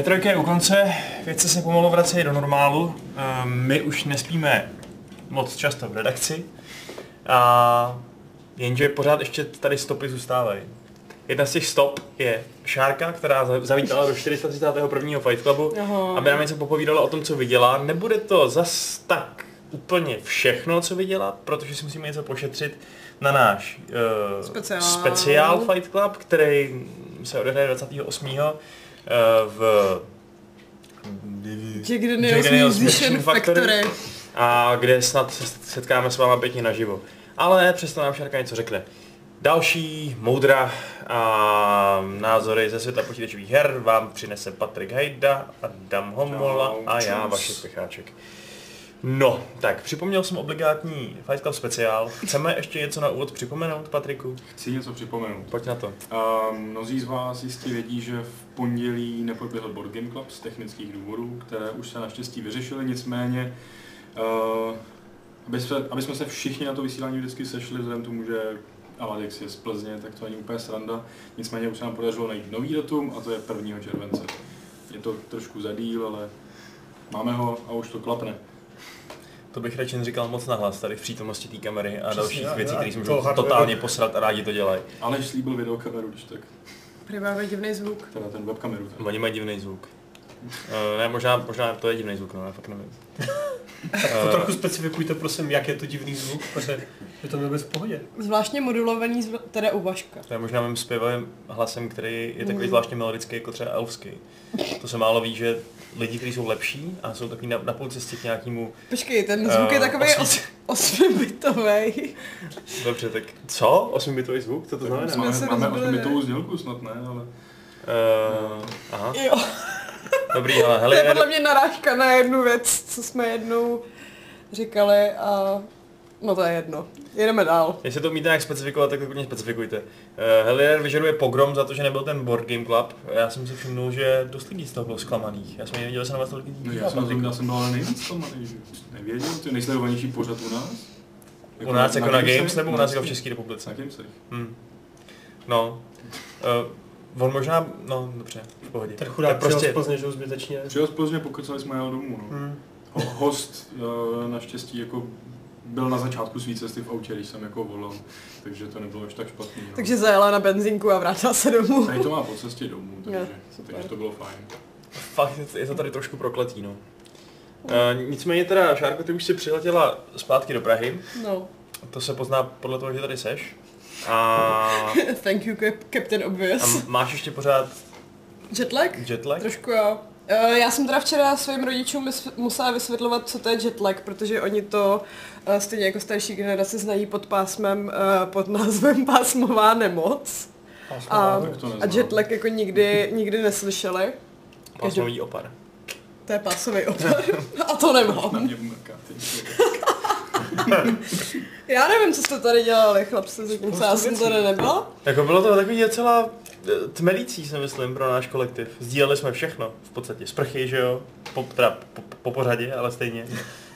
E3 je u konce, věci se pomalu vracejí do normálu. Ehm, My už nespíme moc často v redakci. A jenže pořád ještě tady stopy zůstávají. Jedna z těch stop je Šárka, která za- zavítala do 431. Fight Clubu, Aha. aby nám něco popovídala o tom, co viděla. Nebude to zas tak úplně všechno, co viděla, protože si musíme něco pošetřit na náš uh, Speciál. speciál Fight Club, který se odehraje 28. V Jack Daniels Musician Factory. Factory. a kde snad se setkáme s váma pěkně naživo. Ale přesto nám Šárka něco řekne. Další moudra a názory ze světa počítačových her vám přinese Patrik Hejda, Adam Homola a já, čus. Vašek Pecháček. No, tak připomněl jsem obligátní Fight Club speciál. Chceme ještě něco na úvod připomenout, Patriku? Chci něco připomenout. Pojď na to. Uh, mnozí z vás jistě vědí, že v pondělí neproběhl Board Game Club z technických důvodů, které už se naštěstí vyřešily, nicméně uh, aby, jsme, aby jsme se všichni na to vysílání vždycky sešli, vzhledem tomu, že Aladex je z Plzně, tak to není úplně sranda. Nicméně už se nám podařilo najít nový datum a to je 1. července. Je to trošku za díl, ale máme ho a už to klapne. To bych radši neříkal moc nahlas tady v přítomnosti té kamery a Přesně, dalších jo, věcí, které se To můžou totálně posrat a rádi to dělají. Aleš slíbil videokameru, když tak, Prý máme divný zvuk. teda ten webkameru. Tak. Oni mají divný zvuk. Uh, ne, možná, možná to je divný zvuk, no, já fakt nevím. Tak to Eh, trochu specifikujte, prosím, jak je to divný zvuk, protože je to vůbec v pohodě. Zvláštně modulovaný, zv... teda u Vaška. To je možná mým zpěvavým hlasem, který je takový Mm. zvláštně melodický, jako třeba elfský. To se málo ví, že lidi, kteří jsou lepší a jsou takový na, na půl cestě k nějakému... Počkej, ten zvuk je Eh, takový osmibitový. Dobře, tak co? 8-bitový zvuk? Co to znamená? máme, máme rozbili, 8 ne? bitovou znělku snad ne, ale Uh, aha, Jo, dobrý, ale to je hele, podle mě narážka na jednu věc, co jsme jednou říkali a no to je jedno. Jedeme dál. Jestli to umíte nějak specifikovat, tak to klidně specifikujte. Uh, Hellier vyžaduje pogrom za to, že nebyl ten Board Game Club. Já jsem si všimnul, že dost lidí z toho bylo zklamaných. Já jsem nevěděl, že se na vás tolik lidí no, já, jsem, já jsem byl ale nejvíc zklamaný, že nevěděl, to je nejsledovanější pořad u nás. U nás jako na Gamesech? Games nebo u nás jako v České republice? Na Gamesech. Hmm. No. Uh, on možná, no dobře, v pohodě. Ten chudák tak prostě... prostě, z Plzně, že už zbytečně. Přijel Plzně, pokecali jsme jel domů. No. hmm. Ho- Host eh, naštěstí jako byl na začátku své cesty v autě, když jsem jako volal, takže to nebylo až tak špatný. No. Takže zajela na benzínku a vrátila se domů. Tady to má po cestě domů, takže, Jo, super. takže to bylo fajn. Fakt, je to- tady trošku prokletý, no. Uh, nicméně teda, Šárko, ty už si přiletěla zpátky do Prahy. No, To se pozná podle toho, že tady seš. A, thank you Cap- Captain a Obvious. máš ještě pořád Jetlag? jetlag? Trošku jo. Eh, Já jsem teda včera svým rodičům musela vysvětlovat, co to je jetlag, protože oni to stejně jako starší generace znají pod pásmem, eh, pod názvem pásmová nemoc. A, tak to a neznám. jetlag jako nikdy, nikdy neslyšeli. Pásmový opar. To je pásový opar. A to Na nemám. mě mrká teď. Já nevím, co jste tady dělali, chlapci, zatímco já jsem tady nebyla. Jako bylo to takový docela eh, tmelící, si myslím, pro náš kolektiv. Sdíleli jsme všechno, v podstatě. Sprchy, že jo? Po, teda, po, po pořadě, ale stejně.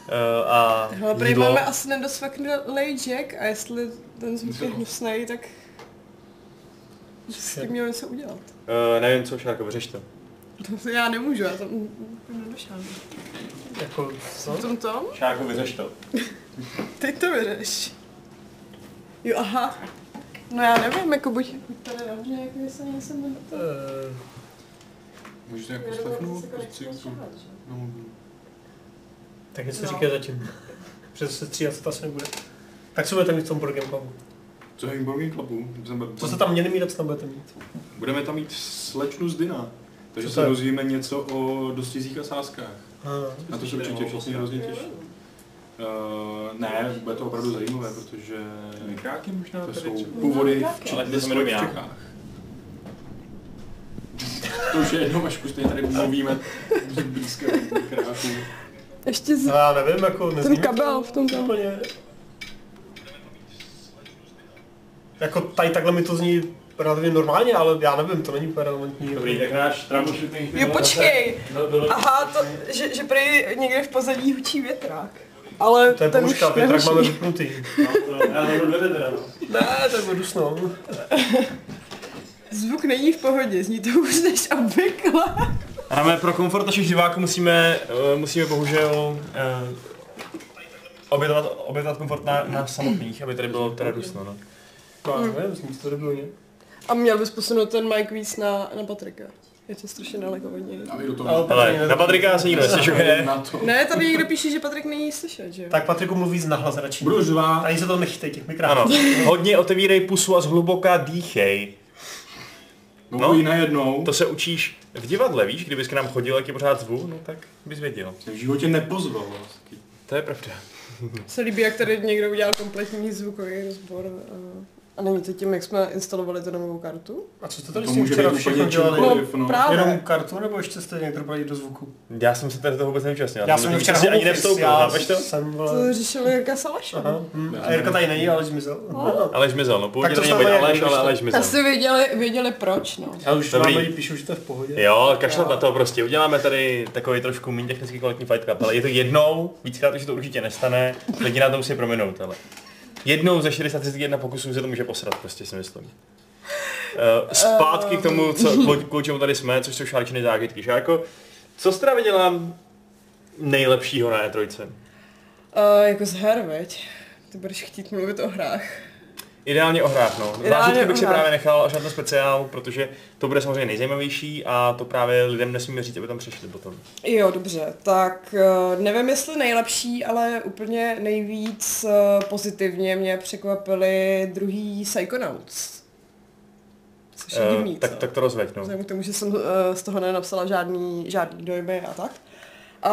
Uh, a Hele, prý jídlo. máme asi nedosvaknulej Jack a jestli ten zvuk je hnusnej, tak s tím měl něco udělat. Uh, nevím co, Šárko, vyřeš to. To já nemůžu, já tam nedošám. Jako, co? V tom tom? Šárko, vyřeš to. Teď to vyřeš. Jo, aha. No já nevím, jako buď, buď tady dobře, jako jestli něco ne... Eh, Můžeš to nějak poslechnout? Prostě jako na mobilu. Tak něco No. říká zatím. Přes se stříhat se to asi nebude. Tak co budete mít v tom Board Game Clubu? Co je Board Game Clubu? Co jste tam měli mít a co tam budete mít? Budeme tam mít slečnu z Dyna. Takže se dozvíme něco o dostizích a sázkách. Aha. Na to se určitě všichni hrozně těší. Uh, ne, bude to opravdu zajímavé, protože Mikráky možná to jsou původy v. Čechách. To už je jedno, až stejně tady mluvíme z blízkého mikráku. Ještě z... No já nevím, jako mi kabel v tom tam. úplně. Jako tady takhle mi to zní relativně normálně, ale já nevím, to není úplně relevantní. Dobrý, tak náš troubleshooting... Jo, počkej. Byl, Aha, to, že, že prý někde v pozadí hučí větrák. Ale To je ten už pouška, větrak nehučí. máme vypnutý. ale to dvere teda, no. Ne, tak budu snou. Zvuk není v pohodě, zní to už než obvykle. Ale pro komfort našich diváků musíme, uh, musíme bohužel uh, obětovat, obětovat komfort na, na samotných, aby tady bylo teda dusno. No. Nevím, zní to debilně. A měl bys posunout ten mic víc na, na Patrika. Je to strašně daleko od něj. A my do toho... Ale na Patrika se nikdo to. Ne, tady někdo píše, že Patrik není slyšet, že jo? Tak Patriku mluví z nahlas radši. Budu řvát. Ani se to nechytej těch Ano, mikráfonů. hodně otevírej pusu a zhluboka dýchej. No, No. no. najednou. To se učíš v divadle, víš, kdybys k nám chodil, jak je pořád zvu, no tak bys věděl. Jsem v životě nepozval. vlastně. To je pravda. Se líbí, jak tady někdo udělal kompletní zvukový rozbor. A, a není to tím, jak jsme instalovali tu novou kartu? A co jste tady To s tím včera všechno dělali? čemkoliv, no. právě. Jenom kartu, nebo ještě jste někdo propadli do zvuku? Já jsem se tady toho vůbec neúčastnil. Já jsem měl včera ani nevstoupil, já chápeš to? jsem, To vole... řešil Jirka Salaš. Aha, hm. A Jirka tady není, ale zmizel. Aleš zmizel, no původně Tak to to měl být Aleš, ale to- Aleš zmizel. Asi věděli, věděli proč, no. Já už Dobrý. vám lidi píšu, že to je v pohodě. Jo, kašlat na to prostě. Uděláme tady takový trošku méně technicky kvalitní Fight Club, ale je to jednou, víckrát už to určitě nestane, lidi na to musí prominout, ale jednou ze 431 pokusů se to může posrat, prostě si myslím. Uh, zpátky k tomu, co, kvůli- kvůli čemu tady jsme, což jsou šálčiny zážitky. Šárko, co jsi teda viděla nejlepšího na E3? Uh, jako z her, veď? Ty budeš chtít mluvit o hrách. Ideálně o hrách, no. Ideálně Zážitky bych si právě nechal až na ten speciál, protože to bude samozřejmě nejzajímavější a to právě lidem nesmíme říct, aby tam přišli potom. Jo, dobře, tak uh, nevím jestli nejlepší, ale úplně nejvíc uh, pozitivně mě překvapily druhý Psychonauts. Což je Eh, divný, tak, co? tak to rozveď, no. Vzhledem k tomu, že jsem uh, z toho nenapsala žádný, žádný dojmy a tak. A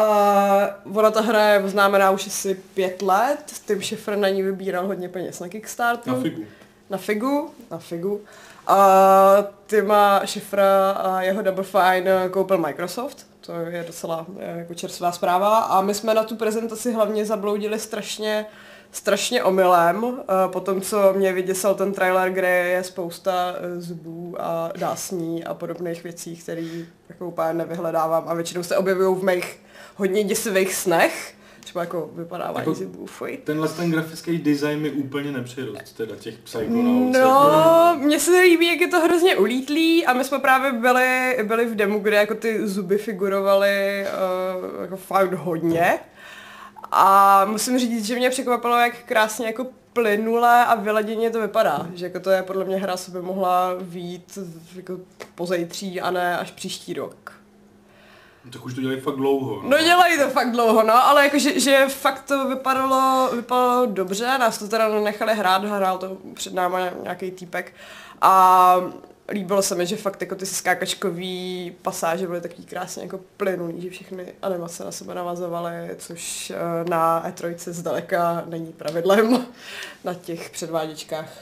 ona ta hra je oznámená už asi pět let, Tim Schafer na ní vybíral hodně peněz na Kickstarteru. Na figu. Na figu, na figu. A Tima Schifra a jeho Double Fine koupil Microsoft, to je docela eh, jako čerstvá zpráva. A my jsme na tu prezentaci hlavně zabloudili strašně strašně omylem, eh, po tom, co mě vyděsal ten trailer, kde je spousta eh, zubů a dásní a podobných věcí, které jako úplně nevyhledávám a většinou se objevují v mých hodně děsivých snech, třeba jako vypadávání Jako- zubů, fuj. Tenhle ten grafický design mi úplně nepřirost, teda těch Psychonauts. No, mně se líbí, jak je to hrozně ulítlý a my jsme právě byli, byli v demo, kde jako ty zuby figurovaly uh, jako fakt hodně. A musím říct, že mě překvapilo, jak krásně jako plynule a vyladěně to vypadá. Že jako to je podle mě hra, co by mohla vít jako pozejtří a ne až příští rok. Tak už to dělají fakt dlouho. No dělají to fakt dlouho, no, ale jakože že fakt to vypadalo, vypadalo dobře, nás to teda nechali hrát, hrál to před náma nějaký týpek a líbilo se mi, že fakt jako ty skákačkový pasáže byly takový krásně jako plynulý, že všechny animace na sebe navazovaly, což eh, na E3 zdaleka není pravidlem na těch předváděčkách.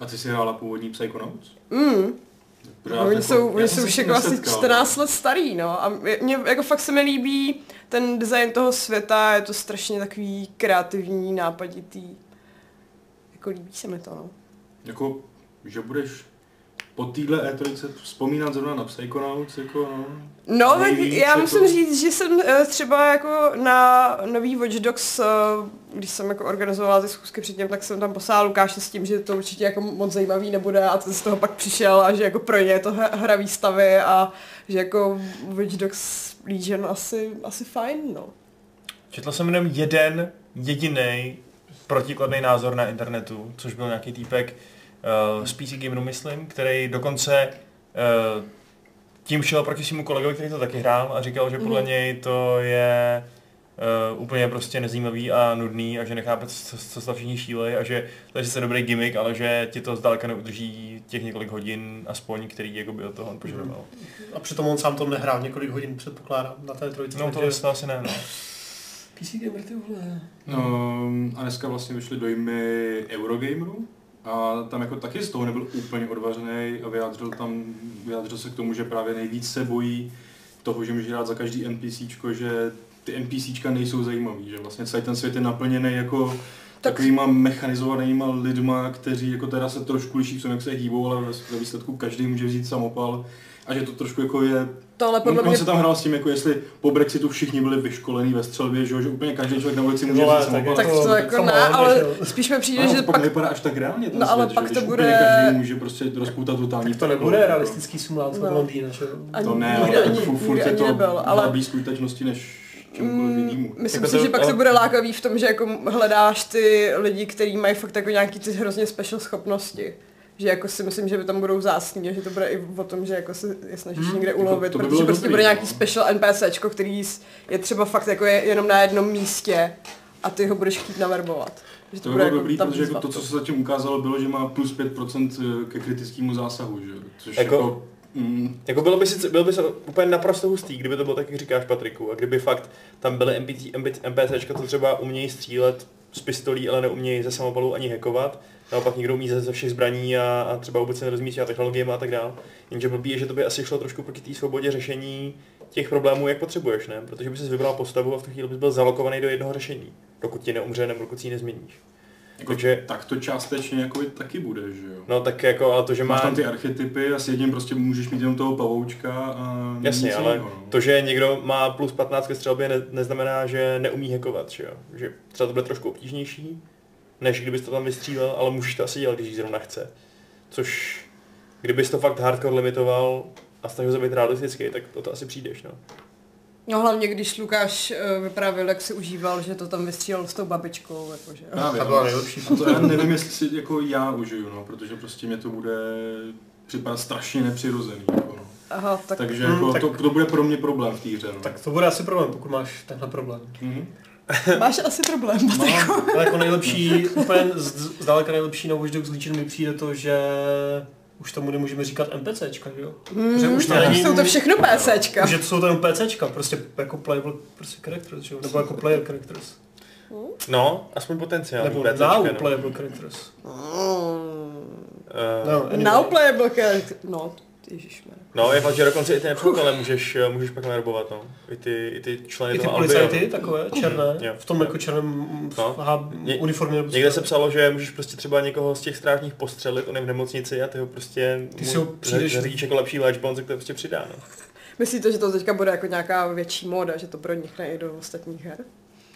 A ty jsi hrála původní Psychonauts? Mm, Pořád oni jako- jsou, oni jsou tím asi nesetkal. 14 let starý, no. A mě jako fakt se mi líbí ten design toho světa, je to strašně takový kreativní, nápaditý. Jako líbí se mi to, no. Jako, že budeš po téhle E3 vzpomínat zrovna na Psychonauts, jako no. No, tak Nejvíc já jako- musím říct, že jsem eh, třeba jako na nový Watch Dogs, eh, když jsem jako organizovala ty schůzky předtím, tak jsem tam poslala Lukáše s tím, že to určitě jako moc zajímavý nebude a ten z toho pak přišel a že jako pro ně je to hra hra výstavy a že jako Watch Dogs Legion asi, asi fajn, no. Četl jsem jenom jeden jediný protikladný názor na internetu, což byl nějaký týpek uh, z PC Gameru, myslím, který dokonce uh, tím šel proti svému kolegovi, který to taky hrál a říkal, že podle Mhm. něj to je uh, úplně prostě nezajímavý a nudný a že nechápe, co, co se všichni šílejí a že to je sice dobrý gimmick, ale že ti to zdaleka neudrží těch několik hodin aspoň, který jako by od toho on požadoval. A přitom on sám to nehrál několik hodin, předpokládám, na té trojici. No to, to asi ne, no. PC Gamer, ty vole. Um, a dneska vlastně vyšly dojmy Eurogameru a tam jako taky z toho nebyl úplně odvařený a vyjádřil tam, vyjádřil se k tomu, že právě nejvíc se bojí toho, že může hrát za každý NPCčko, že ty NPCčka nejsou zajímavý, že vlastně celý ten svět je naplněný jako Tak- takovýma mechanizovanýma lidma, kteří jako teda se trošku liší v tom, jak se hýbou, ale ve- ve výsledku každý může vzít samopal A že to trošku jako je... To ale podle on, on mě... se tam hrál s tím, jako jestli po Brexitu všichni byli vyškolení ve střelbě, že, jo, že úplně každý člověk na ulici může Vole, tak. Tak to To- jako ne, ale spíš mi přijde, Ano, že to pak nevypadá až tak reálně ten No, ale svět, pak že, to bude- úplně každý může prostě rozpoutat totální Tak to nebude realistický simulátor No. no. Londýna, že To ne, ale ani, furt, je to nebyl, ale ale... skutečnosti než Mm, jinému. Myslím Jako si, to- že pak ale- to bude lákavý v tom, že jako hledáš ty lidi, kteří mají fakt jako nějaký ty hrozně special schopnosti. Že jako si myslím, že by tam budou zásní a že to bude i o tom, že jako se je snažíš Hmm, někde jako ulovit, to by protože prostě dobrý, bude nějaký no. special NPCčko, který je třeba fakt jako je jenom na jednom místě a ty ho budeš chtít naverbovat. Že To by bude bylo dobrý, tam protože jako to, co se zatím ukázalo, bylo, že má plus 5% ke kritickému zásahu, že? jo? Což Jako- jako, jako mm, Jako bylo by, si, bylo by se úplně naprosto hustý, kdyby to bylo tak, jak říkáš Patriku, a kdyby fakt tam byly NPC, NPCčka, co třeba umějí střílet z pistolí, ale neumějí ze samopalu ani hackovat, naopak někdo umí ze, ze všech zbraní a, a třeba vůbec se nerozumí s technologiemi a tak dále. Jenže blbý je, že to by asi šlo trošku proti té svobodě řešení těch problémů, jak potřebuješ, ne? Protože by si vybral postavu a v tu chvíli bys byl zalokovaný do jednoho řešení, dokud ti neumře nebo dokud si ji nezměníš. jako, Takže- tak to částečně jako taky bude, že jo? No tak jako, ale to, že Máš má... tam ty archetypy a s jedním prostě můžeš mít jenom toho pavoučka a Jasně, ale jiného, no. to, že někdo má plus 15 ke střelbě, ne, neznamená, že neumí hackovat, že jo? Že třeba to bude trošku obtížnější, než kdybys to tam vystřílel, ale můžeš to asi dělat, když zrovna chce. Což, kdybys to fakt hardcore limitoval a snažil se být realistický, tak o to asi přijdeš, no. No hlavně, když Lukáš uh, vyprávěl, jak si užíval, že to tam vystřílel s tou babičkou, jakože. Právě, Ta byla ale- nejlepší. A to já nevím, jestli si jako já užiju, no, protože prostě mě to bude připadat strašně nepřirozený. Jako, no. Aha, tak... Takže Hmm, jako, tak- to, to, bude pro mě problém v té hře. No. Tak to bude asi problém, pokud máš tenhle problém. Mhm. Máš asi problém, Mám, Ale jako nejlepší, úplně z- zdaleka nejlepší na Watch Dogs Legion mi přijde to, že už tomu nemůžeme říkat NPCčka, že jo? Mm, Že už to není- jsou to všechno PCčka. Že to jsou to jenom PCčka, prostě jako playable prostě characters, že jo? Nebo jako player characters. No, aspoň potenciál. Nebo PCčka, now no. playable characters. Eh, No, anyway. Now playable character. No, ježišmarja. no, je fakt, že dokonce i ty nepřátelé můžeš, eh, můžeš pak naverbovat, no. I ty, i ty členy I ty toho policajty, takové, černé, Jo. v tom jako černém No. aha, Ně- uniformě. nebo Někde se psalo, že můžeš prostě třeba někoho z těch strážních postřelit, on je v nemocnici a ty ho prostě Ty si ho přijdeš- zařídíš jako lepší léčbu, on se tomu prostě přidá, no. Myslíte, že to teďka bude jako nějaká větší móda, že to pronikne i do ostatních her?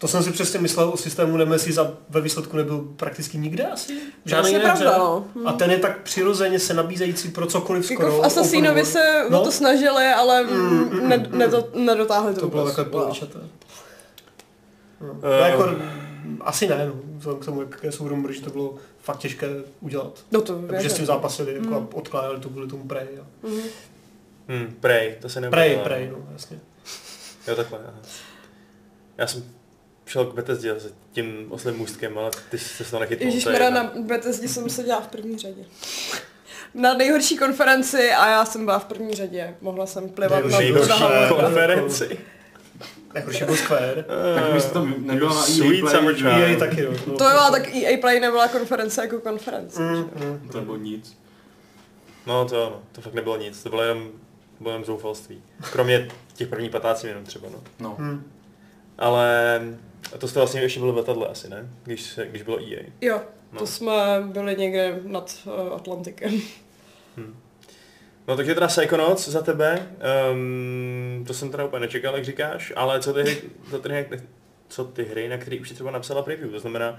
To jsem si přesně myslel o systému Nemesis a ve výsledku nebyl prakticky nikde asi. Vlastně jiné pravda, no. A ten je tak přirozeně se nabízející pro cokoliv skoro. Jako v Assassinovi se no. O to snažili, ale Mm, mm, mm, ne, mm. nedo, nedotáhli to To bylo takové polovičaté. No. Eh. No, jako, asi ne, no. Vzhledem k tomu, jaké jsou rumory, že to bylo fakt těžké udělat. No to Takže s tím zápasili, jako Mm. a odkládali to kvůli tomu Prey. A... Mhm. Hmm, Prey, to se nebude. Prey, Prey, no, jasně. Jo, takhle, aha. Já jsem šel k Bethesdě s tím oslým můstkem, ale ty jsi se to nechytnul. Ježíš to je na. Bethesdě jsem seděla v první řadě. Na nejhorší konferenci a já jsem byla v první řadě. Mohla jsem plivat na Nejhorší na Nejhorší hlavu. konferenci. Nejhorší byl Square. Tak byste tam nebyla na EA Sweet Play, summer. EA taky, no. no. To jo, tak EA Play nebyla konference jako konference. Mm, mm. To nebylo nic. No to ano, to fakt nebylo nic, to bylo jenom, bylo jenom zoufalství. Kromě těch prvních 15 minut třeba, no. No. Mm. Ale to jste vlastně ještě byli v letadle asi, ne? Když, se, když bylo EA. Jo, No. to jsme byli někde nad uh, Atlantikem. No takže teda Psychonauts za tebe, um, to jsem teda úplně nečekal, jak říkáš, ale co ty hry, co ty hry, co ty hry na které už si třeba napsala preview, to znamená uh,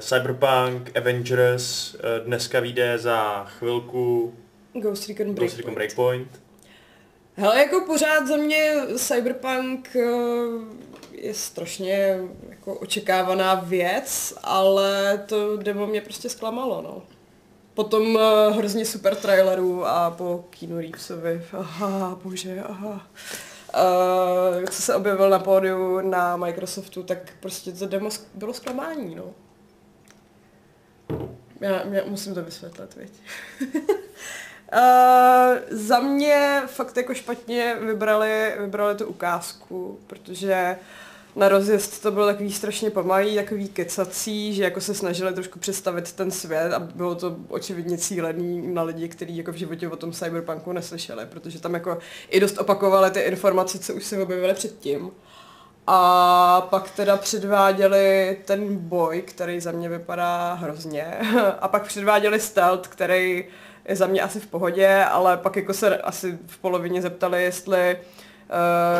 Cyberpunk, Avengers, uh, dneska vyjde za chvilku Ghost Recon Ghost Breakpoint. Recon Breakpoint. Hele, jako pořád za mě Cyberpunk eh, je strašně jako očekávaná věc, ale to demo mě prostě zklamalo, no. Po tom uh, hrozně super traileru a po Keanu Reevesovi, aha, bože, aha, uh, co se objevil na pódiu na Microsoftu, tak prostě to demo bylo zklamání, no. Já, já musím to vysvětlit, viď. Uh, za mě fakt jako špatně vybrali, vybrali tu ukázku, protože na rozjezd to bylo takový strašně pomalý, takový kecací, že jako se snažili trošku představit ten svět a bylo to očividně cílený na lidi, kteří jako v životě o tom cyberpunku neslyšeli, protože tam jako i dost opakovali ty informace, co už se objevily předtím. A pak teda předváděli ten boj, který za mě vypadá hrozně. A pak předváděli stealth, který je za mě asi v pohodě, ale pak jako se asi v polovině zeptali, jestli Uh,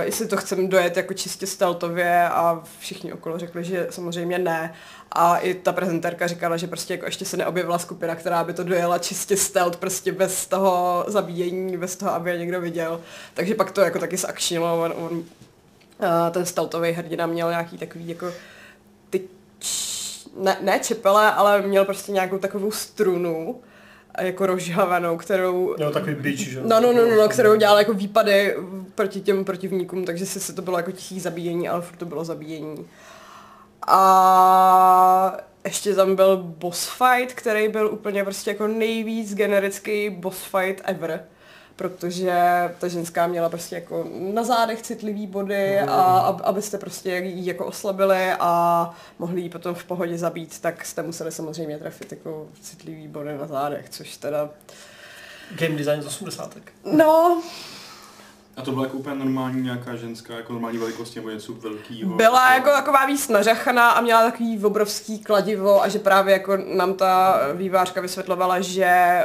jestli to chceme dojet jako čistě stealthově a všichni okolo řekli, že samozřejmě ne. A i ta prezentérka říkala, že prostě jako ještě se neobjevila skupina, která by to dojela čistě stealth, prostě bez toho zabíjení, bez toho, aby je někdo viděl. Takže pak to jako taky zakšnilo. On, on, uh, ten stealthový hrdina měl nějaký takový jako ty č- ne, ne čepele, ale měl prostě nějakou takovou strunu, jako rozžhavanou, kterou... Jo, takový bič, že? No, no, no, no, no, kterou dělal jako výpady proti těm protivníkům, takže si se to bylo jako tichý zabíjení, ale furt to bylo zabíjení. A ještě tam byl boss fight, který byl úplně prostě jako nejvíc generický boss fight ever protože ta ženská měla prostě jako na zádech citlivý body a ab, abyste prostě ji jako oslabili a mohli ji potom v pohodě zabít, tak jste museli samozřejmě trefit jako citlivý body na zádech, což teda... Game design z 80. No, A to byla jako úplně normální nějaká ženská, jako normální velikosti nebo něco velkýho? Byla jako taková víc nařachaná a měla takový obrovský kladivo a že právě jako nám ta vývářka vysvětlovala, že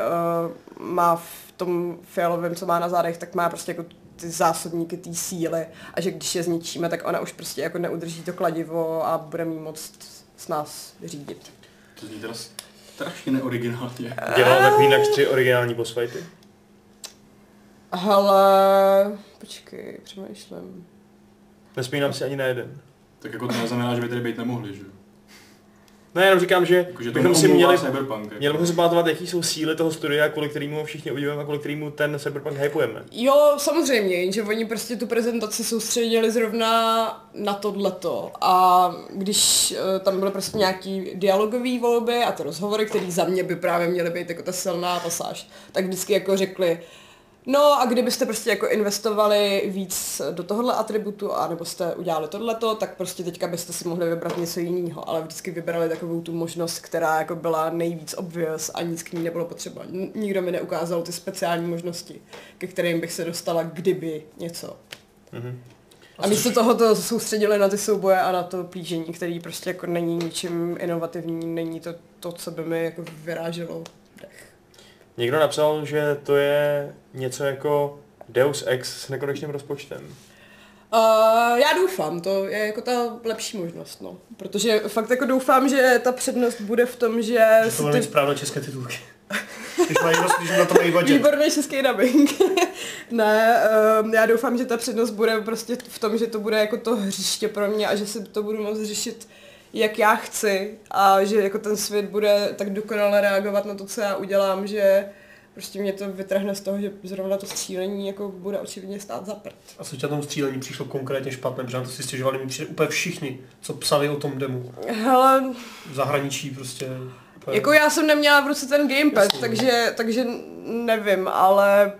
uh, má v tom fialovém, co má na zádech, tak má prostě jako ty zásobníky té síly a že když je zničíme, tak ona už prostě jako neudrží to kladivo a bude mít moc s nás řídit. To zní teda strašně neoriginálně. Dělal takový na čtyři originální boss fighty. Hele, počkej, přemýšlím. Nespomínám si ani na jeden. Tak jako to neznamená, že by tady být nemohli, že? Ne, jenom říkám, že Jakože to bychom si měli, Cyberpunk. Jako. měli bychom si pamatovat, jaký jsou síly toho studia, kvůli kterému ho všichni obdivujeme a kvůli kterému ten Cyberpunk hypujeme. Jo, samozřejmě, jenže oni prostě tu prezentaci soustředili zrovna na tohleto. A když uh, tam byly prostě nějaký dialogové volby a ty rozhovory, které za mě by právě měly být jako ta silná pasáž, tak vždycky jako řekli, No a kdybyste prostě jako investovali víc do tohohle atributu a nebo jste udělali tohleto, tak prostě teďka byste si mohli vybrat něco jiného, ale vždycky vybrali takovou tu možnost, která jako byla nejvíc obvious a nic k ní nebylo potřeba. Nikdo mi neukázal ty speciální možnosti, ke kterým bych se dostala kdyby něco. Mhm. A místo toho to soustředili na ty souboje a na to plížení, který prostě jako není ničím inovativní, není to to, co by mi jako vyráželo. Někdo napsal, že to je něco jako Deus Ex s nekonečným rozpočtem. Uh, já doufám, to je jako ta lepší možnost, no. Protože fakt jako doufám, že ta přednost bude v tom, že... Že to ty- ty... správné české titulky. Když, mají, roz- když na to mají budget. Výborný český dubbing. ne, um, já doufám, že ta přednost bude prostě v tom, že to bude jako to hřiště pro mě a že si to budu moct řešit jak já chci a že jako ten svět bude tak dokonale reagovat na to, co já udělám, že prostě mě to vytrhne z toho, že zrovna to střílení jako bude očividně stát za prd. A co ti na tom střílení přišlo konkrétně špatné, protože na to si stěžovali mi přijde úplně všichni, co psali o tom demu. Hele, V zahraničí prostě. úplně- Jako já jsem neměla v ruce ten gamepad, Jasně. takže, takže nevím, ale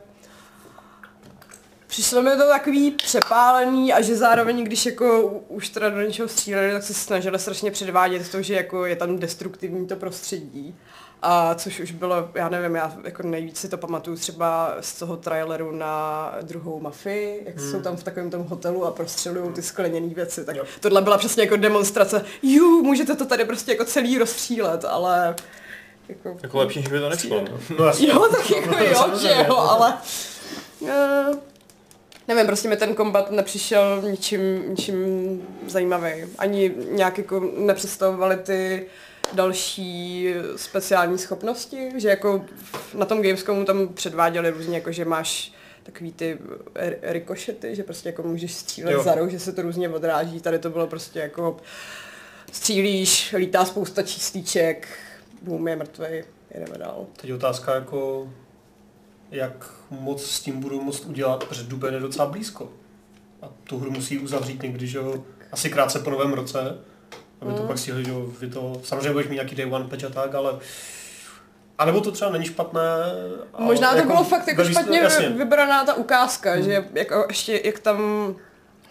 přišlo mi to takový přepálený a že zároveň, když jako už teda do něčeho stříleli, tak se snažili strašně předvádět to, že jako je tam destruktivní to prostředí. A což už bylo, já nevím, já jako nejvíc si to pamatuju třeba z toho traileru na druhou mafii, jak Hmm. jsou tam v takovém tom hotelu a prostřelují ty skleněné věci. Tak Jo. tohle byla přesně jako demonstrace. Jú, můžete to tady prostě jako celý rozstřílet, ale jako, Jako lepší, že by to nešlo. no. No. Jo, tak jako jo, že jo, ale... Uh, nevím, prostě mi ten kombat nepřišel ničím, ničím zajímavý. Ani nějak jako nepředstavovali ty další speciální schopnosti, že jako na tom Gamescomu tam předváděli různě, jako že máš takový ty rikošety, že prostě jako můžeš střílet Jo. za roh, že se to různě odráží. Tady to bylo prostě jako střílíš, lítá spousta číslíček, boom je mrtvej, jedeme dál. Teď otázka jako, jak moc s tím budu moct udělat, protože duben je docela blízko. A tu hru musí uzavřít někdy, že jo, asi krátce po novém roce, aby to Mm. pak stihli, že jo, vy to, samozřejmě budeš mít nějaký day one patch a tak, ale a nebo to třeba není špatné. Možná to bylo fakt jako špatně jasně. vybraná ta ukázka, hmm. že jako ještě jak tam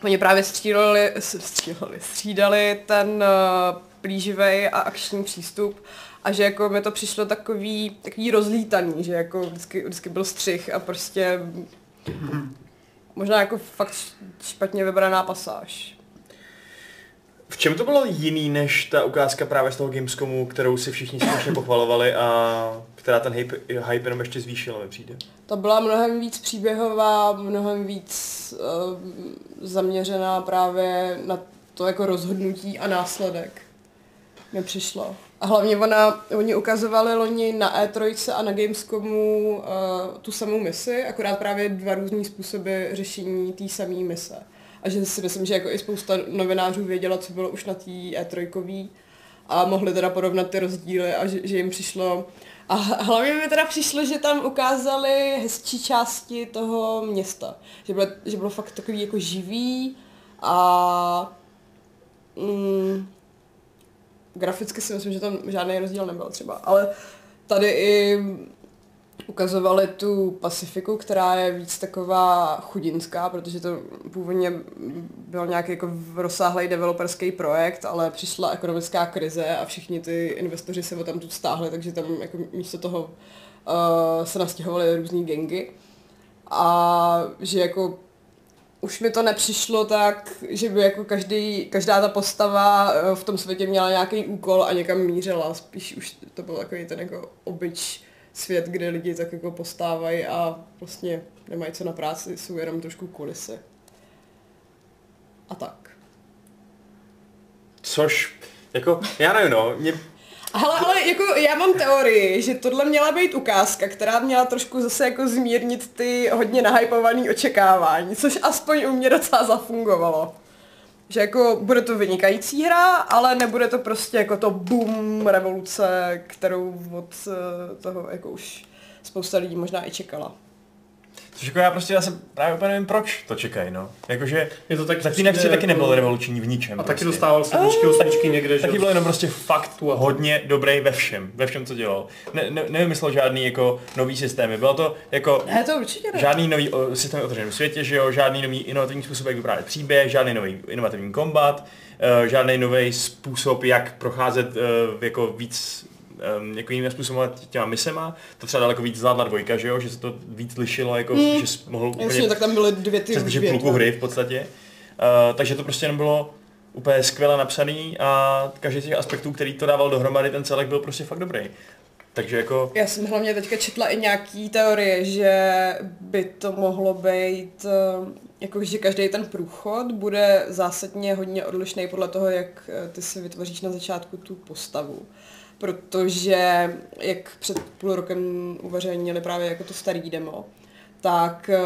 oni právě stříleli, stříleli, střídali ten uh, plíživej a akční přístup a že jako mi to přišlo takový, takový rozlítaný, že jako vždycky, vždycky byl střih a prostě možná jako fakt špatně vybraná pasáž. v čem to bylo jiný než ta ukázka právě z toho Gamescomu, kterou si všichni strašně pochvalovali a která ten hype, hype jenom ještě zvýšila, mi přijde? Ta byla mnohem víc příběhová, mnohem víc uh, zaměřená právě na to jako rozhodnutí a následek. Mi přišlo. A hlavně ona, oni ukazovali loni na E3 a na Gamescomu uh, tu samou misi, akorát právě dva různý způsoby řešení té samé mise. A že si myslím, že jako i spousta novinářů věděla, co bylo už na té E3 a mohli teda porovnat ty rozdíly a že, že jim přišlo a hlavně mi teda přišlo, že tam ukázali hezčí části toho města. Že bylo, že bylo fakt takový jako živý a mm, graficky si myslím, že tam žádný rozdíl nebyl třeba. Ale tady i ukazovali tu Pacifiku, která je víc taková chudinská, protože to původně byl nějaký jako rozsáhlý developerský projekt, ale přišla ekonomická krize a všichni ty investoři se tam tu stáhli, takže tam jako místo toho uh, se nastěhovaly různý gengy. A že jako už mi to nepřišlo tak, že by jako každý, každá ta postava eh, v tom světě měla nějaký úkol a někam mířila. Spíš už to byl takový ten jako obyč svět, kde lidi tak jako postávají a vlastně nemají co na práci, jsou jenom trošku kulisy. A tak. Což, jako, já nevím, no, mě... Ale, ale jako já mám teorii, že tohle měla být ukázka, která měla trošku zase jako zmírnit ty hodně nahypované očekávání, což aspoň u mě docela zafungovalo. Že jako bude to vynikající hra, ale nebude to prostě jako to boom revoluce, kterou od eh, toho jako už spousta lidí možná i čekala. Což jako já prostě já se právě úplně nevím, proč to čekají, no. Jakože, Je to tak Zaklínač prostě taky jako- nebyl revoluční v ničem. A taky prostě. dostával sedmičky, osmičky někde, že Taky byl jenom prostě fakt hodně dobrý ve všem, ve všem, co dělal. Ne, ne, nevymyslel žádný jako nový systémy, bylo to jako Ne, to určitě ne. žádný nový o, systém otevřený v světě, že jo, žádný nový inovativní způsob, jak vyprávět příběh, žádný nový inovativní kombat, uh, žádný nový způsob, jak procházet uh, jako víc um, jako jiným způsobem těma misema. To třeba daleko víc zvládla dvojka, že jo, že se to víc lišilo, jako, Mm. že mohl úplně Jasně, tak tam byly dvě ty přes blíže větve. půlku hry v podstatě. Uh, takže to prostě jenom bylo úplně skvěle napsaný a každý z těch aspektů, který to dával dohromady, ten celek byl prostě fakt dobrý. Takže jako, Já jsem hlavně teďka četla i nějaký teorie, že by to mohlo být, eh, jako že každý ten průchod bude zásadně hodně odlišný podle toho, jak eh, ty si vytvoříš na začátku tu postavu. Protože jak před půl rokem uveřejnili právě jako to starý demo, tak eh,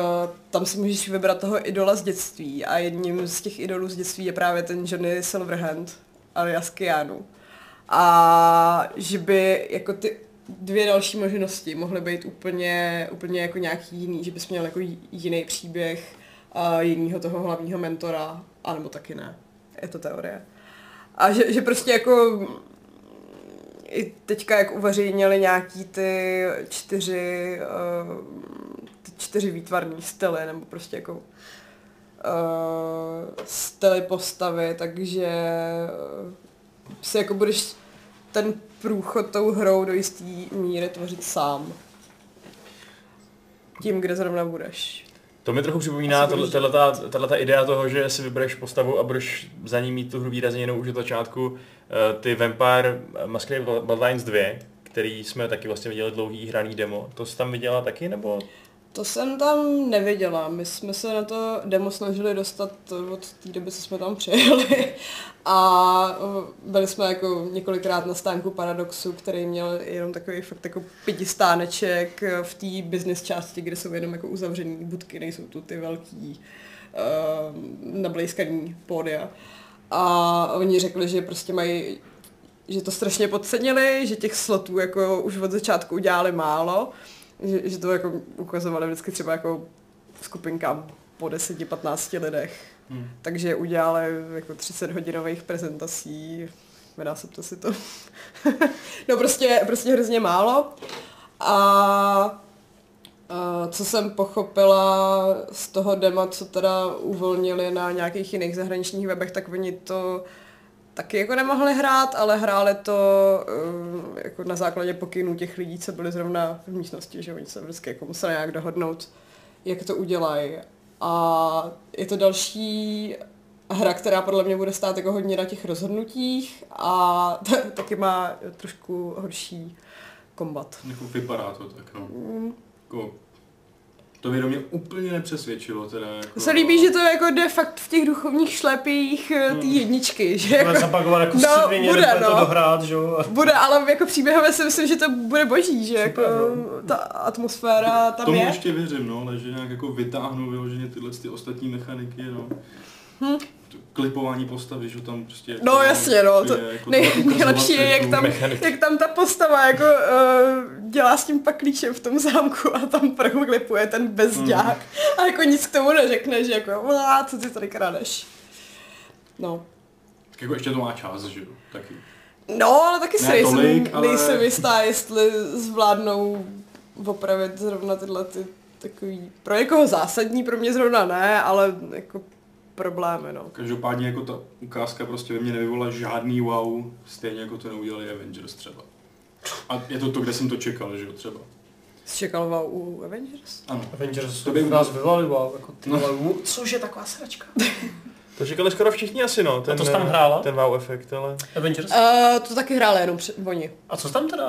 tam si můžeš vybrat toho idola z dětství a jedním z těch idolů z dětství je právě ten Johnny Silverhand alias Keanu. A že by jako ty dvě další možnosti mohly být úplně, úplně jako nějaký jiný, že bys měl jako jiný příběh a jinýho toho hlavního mentora, anebo taky ne. Je to teorie. A že, že prostě jako i teďka, jak uveřejnili nějaký ty čtyři, uh, ty čtyři výtvarní styly, nebo prostě jako uh, styly postavy, takže uh, si jako budeš ten průchod tou hrou do jisté míry tvořit sám. Tím, kde zrovna budeš. To mi trochu připomíná tato idea toho, že si vybereš postavu a budeš za ní mít tu hru výrazně jinou už od začátku. Eh, ty Vampire Masquerade Bloodlines 2, který jsme taky vlastně viděli dlouhý hraný demo, to jsi tam viděla taky, nebo To jsem tam neviděla. My jsme se na to demo snažili dostat od té doby, co jsme tam přijeli. A byli jsme jako několikrát na stánku Paradoxu, který měl jenom takový fakt jako pětistáneček v té business části, kde jsou jenom jako uzavřený budky, nejsou tu ty velký uh, nablejskaný pódia. A oni řekli, že prostě mají že to strašně podcenili, že těch slotů jako už od začátku udělali málo, že, že to jako ukazovali vždycky třeba jako skupinkám po 10-15 lidech. Hmm. Takže udělali jako 30 hodinových prezentací, nedá se to si to. no prostě, prostě hrozně málo. A a co jsem pochopila z toho dema, co teda uvolnili na nějakých jiných zahraničních webech, tak oni to taky jako nemohli hrát, ale hráli to um, jako na základě pokynů těch lidí, co byli zrovna v místnosti, že oni se vždycky jako museli nějak dohodnout, jak to udělají. A je to další hra, která podle mě bude stát jako hodně na těch rozhodnutích a t- taky má trošku horší kombat. Jako vypadá to tak, no. Mm. Jako, to mě do mě úplně nepřesvědčilo, teda jako... To se líbí, že to jako jde fakt v těch duchovních šlepích eh, ty jedničky, že Bude jako, zapakovat jako No, no, svině, bude, bude, to no. dohrát, že jo. bude, ale jako příběhově si myslím, že to bude boží, že jako no. ta atmosféra tam Tomu je. ještě věřím, no, ale že nějak jako vytáhnou vyloženě tyhle ty ostatní mechaniky, no. Hm. Klipování postavy, že tam prostě... No jako, jasně, no, to je jako nej, nejlepší je, jak tam, mechaniku. jak tam ta postava jako uh, dělá s tím paklíčem v tom zámku a tam proklipuje ten bezďák Mhm. a jako nic k tomu neřekne, že jako "Vá, co ty tady kradeš. No. Tak jako ještě to má čas, že jo, taky. No, ale taky si Ne nejsem, tolik, ale- nejsem jistá, jestli zvládnou opravit zrovna tyhle ty takový, pro někoho zásadní, pro mě zrovna ne, ale jako problémy, no. Každopádně jako ta ukázka prostě ve mně nevyvolala žádný wow, stejně jako to neudělali Avengers třeba. A je to to, kde jsem to čekal, že jo, třeba. Jsi čekal wow u Avengers? Ano. Avengers To by- to by nás vyvolali, wow, jako ty No. wow, což je taková sračka. To říkali skoro všichni asi, no. Ten, to jsi tam hrála? Ten wow efekt, ale... Avengers? Uh, to taky hráli jenom před, oni. A co jsi tam teda,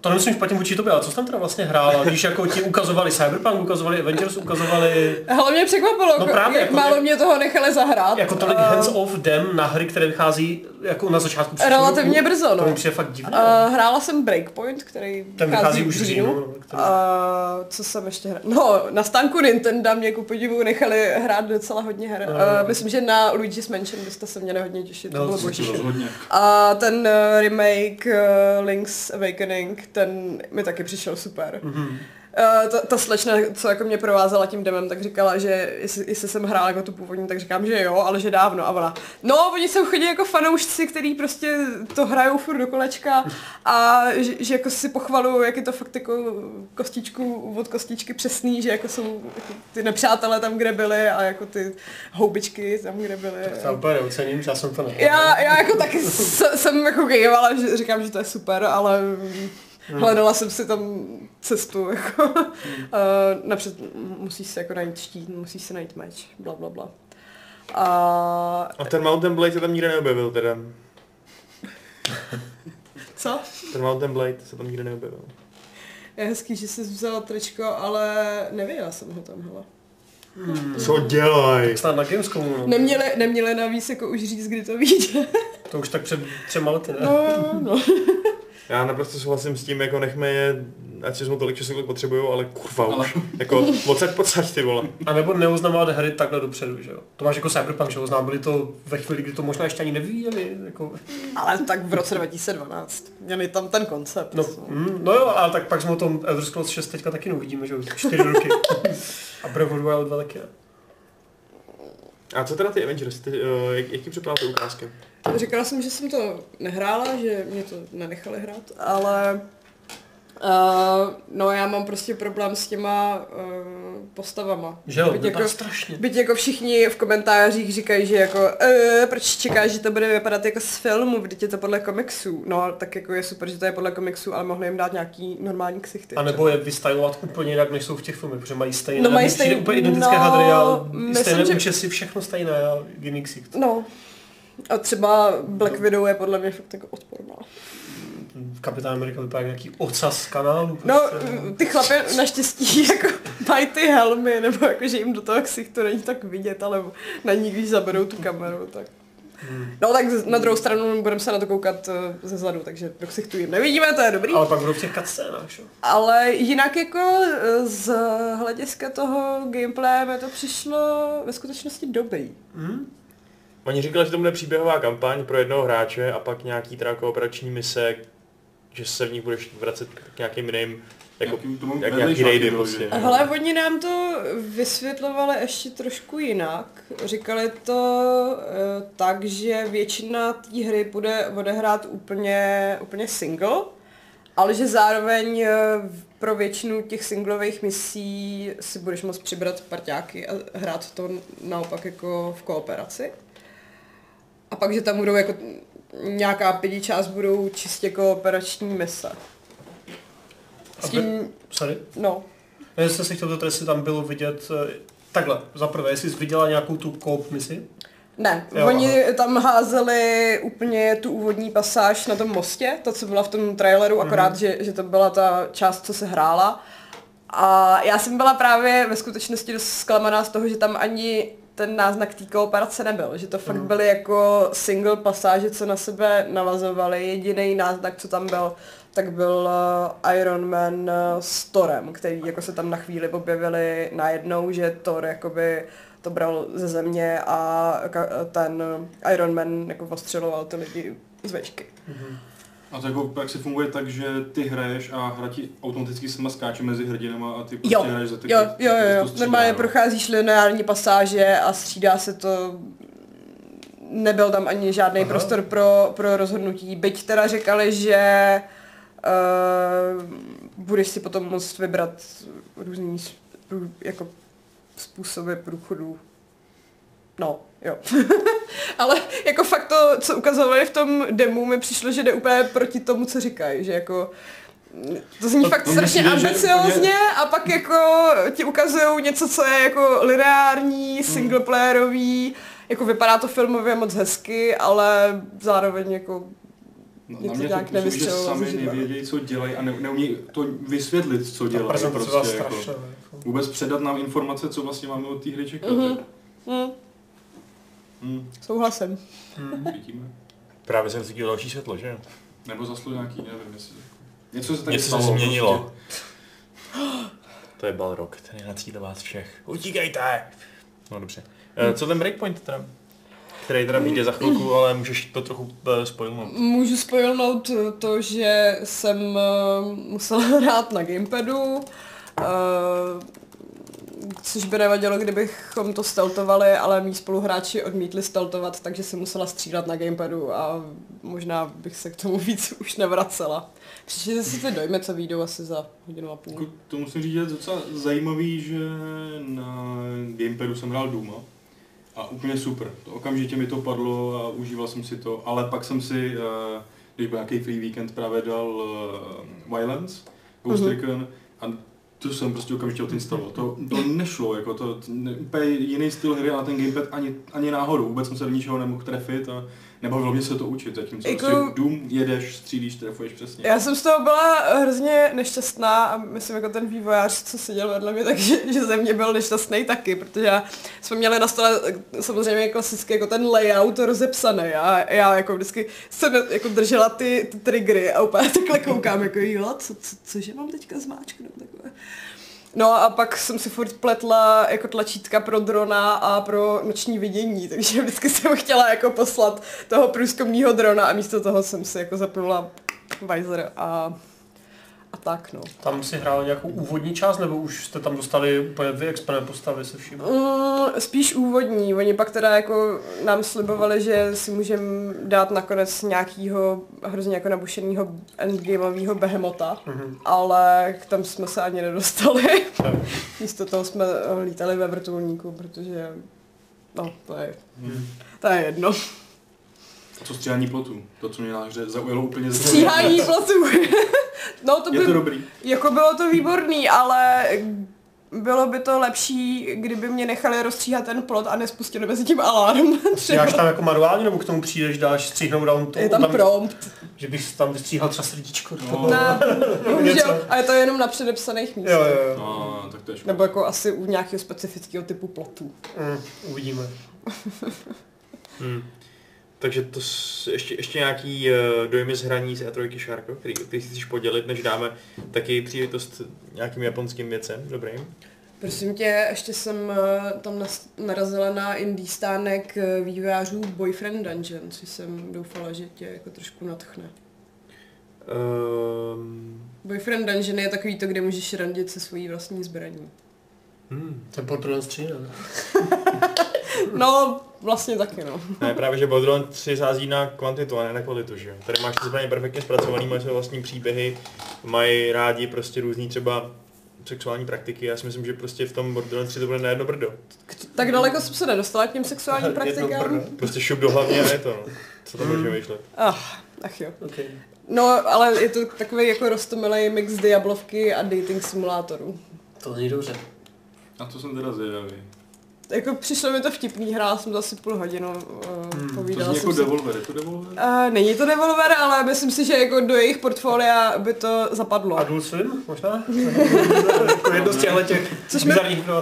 to nemyslím špatně vůči tobě, ale co jsi tam teda vlastně hrála, když jako ti ukazovali Cyberpunk, ukazovali Avengers, ukazovali mě překvapilo, No no právě, jak jako- málo mě toho nechali zahrát. jako tolik Eh, hands-off dem na hry, které vychází jako na začátku příštího Relativně roku. brzo, To no. mi přijde fakt divné. Uh, hrála jsem Breakpoint, který Ten vychází už v říjnu. no, který- A co jsem ještě hrála? No, na stánku Nintendo mě ku podivu nechali hrát docela hodně her. No. Uh, myslím, že na Luigi's Mansion byste se měli hodně těšit, to No, bylo to boží. To rozhodně. A ten uh, remake uh, Link's Awakening, ten mi taky přišel super. Mhm. Uh, ta, ta slečna, co jako mě provázela tím demem, tak říkala, že jestli, jestli jsem hrála jako tu původní, tak říkám, že jo, ale že dávno. A ona, no, oni jsou chodí jako fanoušci, který prostě to hrajou furt do kolečka a že, že jako si pochvalují, jak je to fakt jako kostičku od kostičky přesný, že jako jsou jako ty nepřátelé tam, kde byli a jako ty houbičky tam, kde byly. To já úplně neocením, že já jsem to nehrál. Já, já jako taky jsem jako gejvala, že říkám, že to je super, ale Hmm. hledala jsem si tam cestu, jako. Uh, napřed musíš se jako najít štít, musíš se najít meč, bla, bla, bla. A A ten Mountain Blade se tam nikde neobjevil teda. co? Ten Mountain Blade se tam nikde neobjevil. Je hezký, že jsi vzala tričko, ale nevěděla jsem ho tam, hele. Hmm. Co dělaj? Snad na Gamescomu, no. Neměli, neměli navíc jako už říct, kdy to vyjde. To už tak před třema lety, ne? No, no. Já naprosto souhlasím s tím, jako nechme je, ať si jsme tolik času, kolik potřebují, ale kurva Ale- už. Jako, odsaď pocať ty vole. A nebo neoznamovat hry takhle dopředu, že jo? To máš jako Cyberpunk, že oznámili to ve chvíli, kdy to možná ještě ani nevyvíjeli, jako... Ale tak v roce 2012. Měli tam ten koncept. No, mm, no jo, ale tak pak jsme o tom Elder Scrolls 6 teďka taky neuvidíme, že jo? Čtyři roky. A Breath of the Wild 2 taky. ne? A co teda ty Avengers? Ty, uh, jak, jak ti připadá ty ukázky? Říkala jsem, že jsem to nehrála, že mě to nenechali hrát, ale uh, no já mám prostě problém s těma uh, postavama. Že jo, byť, jako, strašně. byť jako všichni v komentářích říkají, že jako uh, proč čekáš, že to bude vypadat jako z filmu, vždyť je to podle komiksů. No tak jako je super, že to je podle komiksů, ale mohli jim dát nějaký normální ksichty. A nebo je vystylovat úplně jinak, než jsou v těch filmech, protože mají stejné, No, mají mně přijde stejn- úplně identické no, hadry a myslím, stejné že- účesy, všechno stejné a jiný ksicht. No. A třeba Black Widow je podle mě fakt jako odporná. Kapitán Amerika vypadá jak nějaký ocas z kanálu. No, prostě. ty chlapy naštěstí jako mají ty helmy, nebo jako, že jim do toho ksichtu není tak vidět, ale na ní, když zaberou tu kameru, tak... Hmm. No tak na druhou stranu budeme se na to koukat eh, ze zadu, takže do ksichtu jim nevidíme, to je dobrý. Ale pak budou v těch cutscénách? Ale jinak jako eh, z hlediska toho gameplaye mi to přišlo ve skutečnosti dobrý. Hm? Oni říkali, že to bude příběhová kampaň pro jednoho hráče a pak nějaký teda kooperační mise, že se v nich budeš vracet k nějakým jiným, jako, tomu jak nějaký raidy prostě. že? Ale oni nám to vysvětlovali ještě trošku jinak. Říkali to uh, tak, že většina té hry bude odehrát úplně, úplně single, ale že zároveň eh, pro většinu těch singlových misí si budeš moct přibrat parťáky a hrát to naopak jako v kooperaci. A pak, že tam budou jako nějaká pěti část budou čistě kooperační mise. S tím, Sorry. no, Já jsem se chtěl zeptat, jestli tam bylo vidět, eh, takhle, za prvé, jestli jsi viděla nějakou tu koop misi? Ne, Jo, oni tam házeli úplně tu úvodní pasáž na tom mostě, to, co byla v tom traileru, akorát, Mhm. že, že to byla ta část, co se hrála. A já jsem byla právě ve skutečnosti dost zklamaná z toho, že tam ani ten náznak té kooperace nebyl, že to fakt Mhm. byly jako single pasáže, co na sebe navazovaly. Jediný náznak, co tam byl, tak byl uh, Iron Man uh, s Thorem, který jako se tam na chvíli objevili najednou, že Thor jakoby to bral ze země a ten Iron Man jako ostřeloval ty lidi z vešky. A to jako praxi funguje tak, že ty hraješ a hra ti automaticky sama skáče mezi hrdinama a ty prostě Jo, hraješ za ty Jo, jo, jo, jo. to střídá, Normálně no. procházíš lineární pasáže a střídá se to nebyl tam ani žádný Aha. prostor pro, pro rozhodnutí. Byť teda říkali, že uh, budeš si potom moct vybrat různý jako způsoby průchodu. No, jo. Ale jako fakt to, co ukazovali v tom demo, mi přišlo, že jde úplně proti tomu, co říkají, že jako to zní To- fakt to strašně ambiciozně a pak jako ti ukazují něco, co je jako lineární, singleplayerový, jako vypadá to filmově moc hezky, ale zároveň jako No, na to mě nějak to působí, že sami nevědějí, co dělají a ne, neumí to vysvětlit, co dělají. Prostě, jako, jako. vůbec předat nám informace, co vlastně máme od té hry čekat. Mhm. Mm-hmm. hm, Hmm, souhlasem. Hmm. vidíme. Právě se rozsvítilo další světlo, že jo? Nebo zaslu nějaký, nevím, jestli... Něco se tak Něco se stalo, změnilo. Prostě. To je Balrog, ten je na cíle vás všech. Utíkejte! No dobře. Eh, Co ten breakpoint teda? Který teda vyjde za chvilku, ale můžeš to trochu uh, spojnout. Můžu spojilnout to, že jsem musela hrát na gamepadu, což by nevadilo, kdybychom to steltovali, ale mý spoluhráči odmítli steltovat, takže jsem musela střílet na gamepadu a možná bych se k tomu víc už nevracela. Přišli si ty dojmy, co vyjdou asi za hodinu a půl. Jako, to musím říct, že je docela zajímavý, že na gamepadu jsem hrál Duma a úplně super. To okamžitě mi to padlo a užíval jsem si to, ale pak jsem si, eh, když byl nějaký free weekend, právě dal Violence, Ghost Mhm. Recon a to jsem prostě okamžitě odinstaloval. To, to nešlo, jako to, ne, úplně jiný styl hry a ten gamepad ani, ani náhodou. Vůbec jsem se do ničeho nemohl trefit a nebavilo mě se to učit, zatímco Jako- prostě Doom jedeš, střílíš, trefuješ přesně. Já jsem z toho byla hrozně nešťastná a myslím jako ten vývojář, co seděl vedle mě, takže že ze mě byl nešťastný taky, protože já, jsme měli na stole eh, samozřejmě klasicky jako ten layout rozepsaný a já jako vždycky jsem jako držela ty, ty triggery a úplně takhle koukám jako jo, co, co, cože mám teďka zmáčknout takhle. No a pak jsem si furt pletla jako tlačítka pro drona a pro noční vidění, takže vždycky jsem chtěla jako poslat toho průzkumního drona a místo toho jsem si jako zapnula visor a, a tak no. Tam si hrál nějakou úvodní část, nebo už jste tam dostali úplně vyexpené postavy se vším? Mm, spíš úvodní, oni pak teda jako nám slibovali, že si můžeme dát nakonec nějakýho hrozně jako nabušenýho endgameového behemota, Mhm. ale tam jsme se ani nedostali. Místo toho jsme eh, lítali ve vrtulníku, protože no, to je, Hmm. to je jedno. A co stříhání plotů? To, co mě na hře zaujalo úplně ze Stříhání plotů. no to by, Je to dobrý. jako bylo to výborný, ale bylo by to lepší, kdyby mě nechali rozstříhat ten plot a nespustili mezi tím alarm. Stříháš tam jako manuálně, nebo k tomu přijdeš, dáš stříhnout down to? Je tam prompt. Že bych tam vystříhal třeba srdíčko. No. Ne, bohužel, něco. a je to jenom na předepsaných místech. Jo, jo, jo. No, tak to je škoda. Nebo jako asi u nějakého specifického typu plotů. Mm, uvidíme. Hmm. Takže to ještě, ještě nějaký uh, dojmy z hraní z E3 Sharko, který, který si chceš podělit, než dáme taky příležitost nějakým japonským věcem, dobrým. Prosím tě, ještě jsem eh, tam narazila na indie stánek eh, vývojářů Boyfriend Dungeon, což jsem doufala, že tě jako trošku natchne. Um, Boyfriend Dungeon je takový to, kde můžeš randit se svojí vlastní zbraní. hmm. To je Borderlands 3, ne? No, vlastně taky no. Ne, právě, že Borderlands 3 sází na kvantitu a ne na kvalitu, že jo. Tady máš ty zbraně perfektně zpracovaný, mají své vlastní příběhy, mají rádi prostě různý třeba sexuální praktiky. Já si myslím, že prostě v tom Borderlands 3 to bude na jedno brdo. Tak daleko jsem se nedostala k těm sexuálním Jedno praktikám. brdo. Prostě šup do hlavně a je to, no. Co to může vyšlet? Ach, ach jo. Okay. No, ale je to takový jako rostomilý mix Diablovky a dating simulátorů. To není dobře. A to jsem teda zvědavý. Jako přišlo mi to vtipný, hrála jsem to asi půl hodinu, uh, Hmm, To povídala zní jsem jako si. Devolver, je to Devolver? Uh, není to Devolver, ale myslím si, že jako do jejich portfolia by to zapadlo. Adult Swim možná? jako jedno z těchto těch Což mi.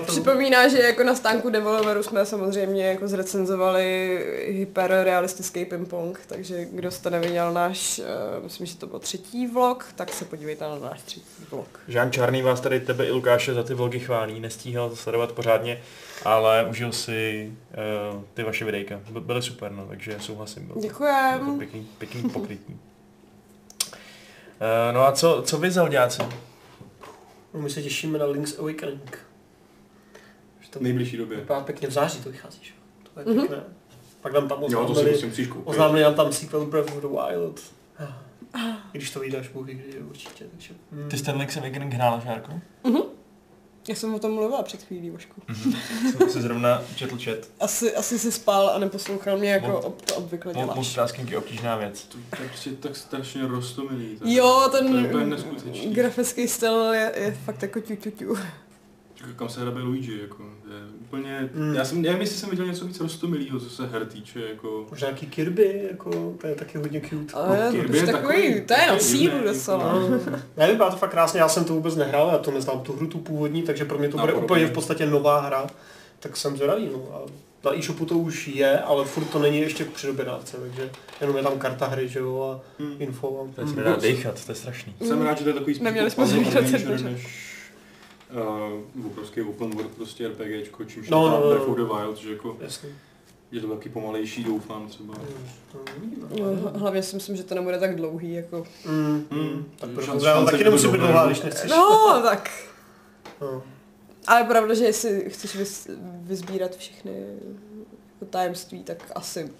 Připomíná, že jako na stánku Devolveru jsme samozřejmě jako zrecenzovali hyperrealistický ping-pong, takže kdo jste neviděl náš, uh, myslím, že to byl třetí vlog, tak se podívejte na náš třetí vlog. Žán Čarný vás tady tebe i Lukáše za ty vlogy chválí, nestíhal to sledovat pořádně, ale užil si uh, ty vaše videjka. By- Byly super, no, takže souhlasím. Bylo to, bylo to Děkujem. pěkný, pěkný pokrytí. Uh, no a co, co vy zauděláci? No, my se těšíme na Link's Awakening. Že to V nejbližší době. vypadá pěkně v září to vychází, že? jo? To je Mhm. pěkné. Pak nám tam Jo, to si oznámili, musíš koupit. oznámili nám tam sequel Breath of the Wild. I když to vyjde až Bůh určitě, takže... Hmm. Ty jsi ten Link's Awakening hrála, Šárko? Já jsem o tom mluvila před chvílí, Vašku. Jsem si zrovna četl chat. Asi, asi si spal a neposlouchal mě, jako Mul- ob, to obvykle děláš. Multitasking je obtížná věc. To je prostě tak strašně roztomilý. Jo, to je úplně ten neskutečný. grafický styl je, je fakt jako ťu, ťu, ťu. Jako Kam se hrabe Luigi, jako, je úplně, Mm. já jsem, nevím, jestli jsem viděl něco víc roztomilého, co se her týče, jako, Možná nějaký Kirby, jako, to je taky hodně cute. Ale Kirby to je takový, takový- to je na takový sílu divný, docela. jako- No, ne, vypadá to fakt krásně, já jsem to vůbec nehrál, já to neznám tu hru, tu původní, takže pro mě to No, bude úplně v podstatě nová hra, tak jsem zvědavý. No. A na e-shopu to už je, ale furt to není ještě k předobědávce, takže jenom je tam karta hry, že jo, a Hmm. info. A, To je se mm. nedá dechat, to je strašný. Jsem rád, že to je takový spíš Neměli jako jsme než uh, obrovský open world prostě RPGčko, čímž No, no, no, Breath no. of the Wild, že jako Jasně. je to taky pomalejší, doufám třeba. Mm, uvidíme. No, hlavně si myslím, že to nebude tak dlouhý, jako... Mm, Mm, tak šance- pro šance, taky nemusí být dlouhá, když nechceš. No, tak. No. Ale je pravda, že jestli chceš vys, vyzbírat všechny jako tajemství, tak asi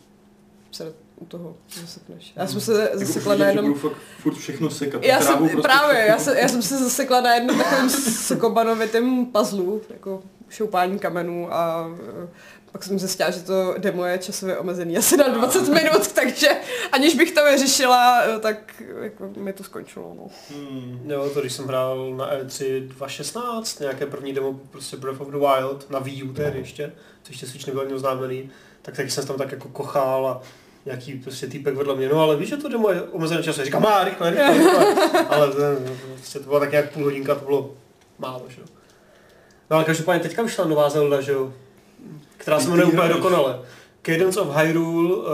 se u toho zasekneš. Já jsem se zasekla na jednom... Budu fakt furt všechno sekat. Já jsem, prostě právě, všechno. já, jsem, já jsem se zasekla na jednom takovém sokobanovitém puzzlu, jako šoupání kamenů a eh, pak jsem zjistila, že to demo je časově omezený asi na 20 minut, takže aniž bych to vyřešila, eh, tak jako mi to skončilo. No. Hmm. Jo, to když jsem hrál na E E3 2016, nějaké první demo, prostě Breath of the Wild, na Wii U tehdy ještě, co ještě Switch nebyl ani oznámený, tak taky jsem tam tak jako kochal a nějaký prostě týpek vedle mě, no ale víš, že to demo je omezené času, říkám, má, rychle, rychle, rychle. ale to, prostě to bylo tak nějak půl hodinka, to bylo málo, že jo. No ale každopádně teďka vyšla nová Zelda, že jo, která se jmenuje úplně dokonale. Cadence of Hyrule, uh,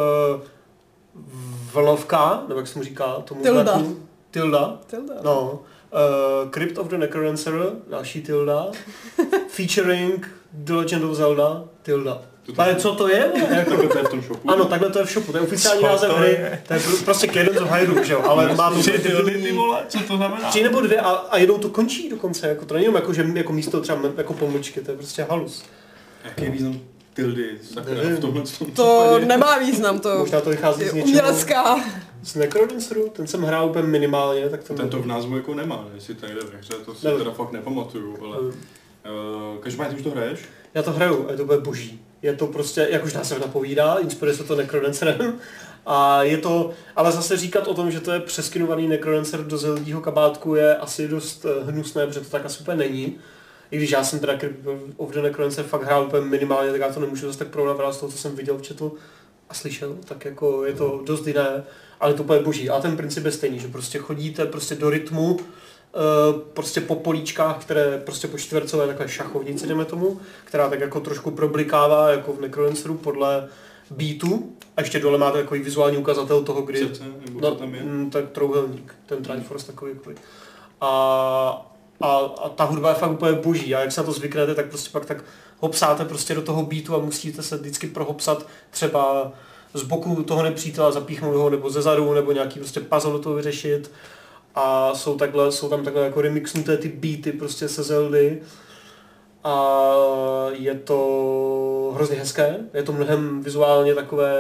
vlnovka, nebo jak se mu říká, tomu Tilda. znaku. Tilda. Tilda. No. Uh, Crypt of the Necrodancer, další Tilda. Featuring The Legend of Zelda, Tilda. To to- Ale co to je? Jako, Takhle to je v tom shopu. ano, takhle to je v shopu, to je oficiální Co název to hry. je? To je pr- prostě Cadence of Hyrule, že jo, ale má to Tři prostě ty vole, co to znamená? Tři nebo dvě a, a jednou to končí dokonce, jako to není jenom jako, že jako místo třeba jako pomlčky, to je prostě halus. Jaký je význam tildy, sakra, v tomhle tom To případě? nemá význam, to Možná to vychází je z něčeho. umělecká. Z Necrodanceru, ten jsem hrál úplně minimálně, tak ten... Ten to v názvu jako nemá, jestli to jde ve hře, to si Nevím. teda fakt nepamatuju, ale... Eh, Uh, každopádně ty už to hraješ? Já to hraju a je to bude boží. Je to prostě, jak už název napovídá, inspiruje se to Necrodancerem. A je to, ale zase říkat o tom, že to je přeskinovaný Necrodancer do zeldího kabátku je asi dost eh, hnusné, protože to tak asi úplně není. I když já jsem teda of the Necrodancer fakt hrál úplně minimálně, tak já to nemůžu zase tak porovnávat z toho, co jsem viděl, četl a slyšel, tak jako je to dost jiné, ale to úplně boží. A ten princip je stejný, že prostě chodíte prostě do rytmu, prostě po políčkách, které prostě po čtvercové takové šachovnici, jdeme tomu, která tak jako trošku problikává jako v Necrodanceru podle beatu. A ještě dole máte takový vizuální ukazatel toho, kdy... Srdce, No, tam je? mm, tak trouhelník, ten Triforce takový. takový. A, a, a, ta hudba je fakt úplně boží a jak se na to zvyknete, tak prostě pak tak hopsáte prostě do toho beatu a musíte se vždycky prohopsat třeba z boku toho nepřítela, zapíchnout ho, nebo ze zadu, nebo nějaký prostě puzzle do toho vyřešit. A jsou, takhle, jsou tam takhle jako remixnuté ty beaty prostě se Zeldy. A je to hrozně hezké, je to mnohem vizuálně takové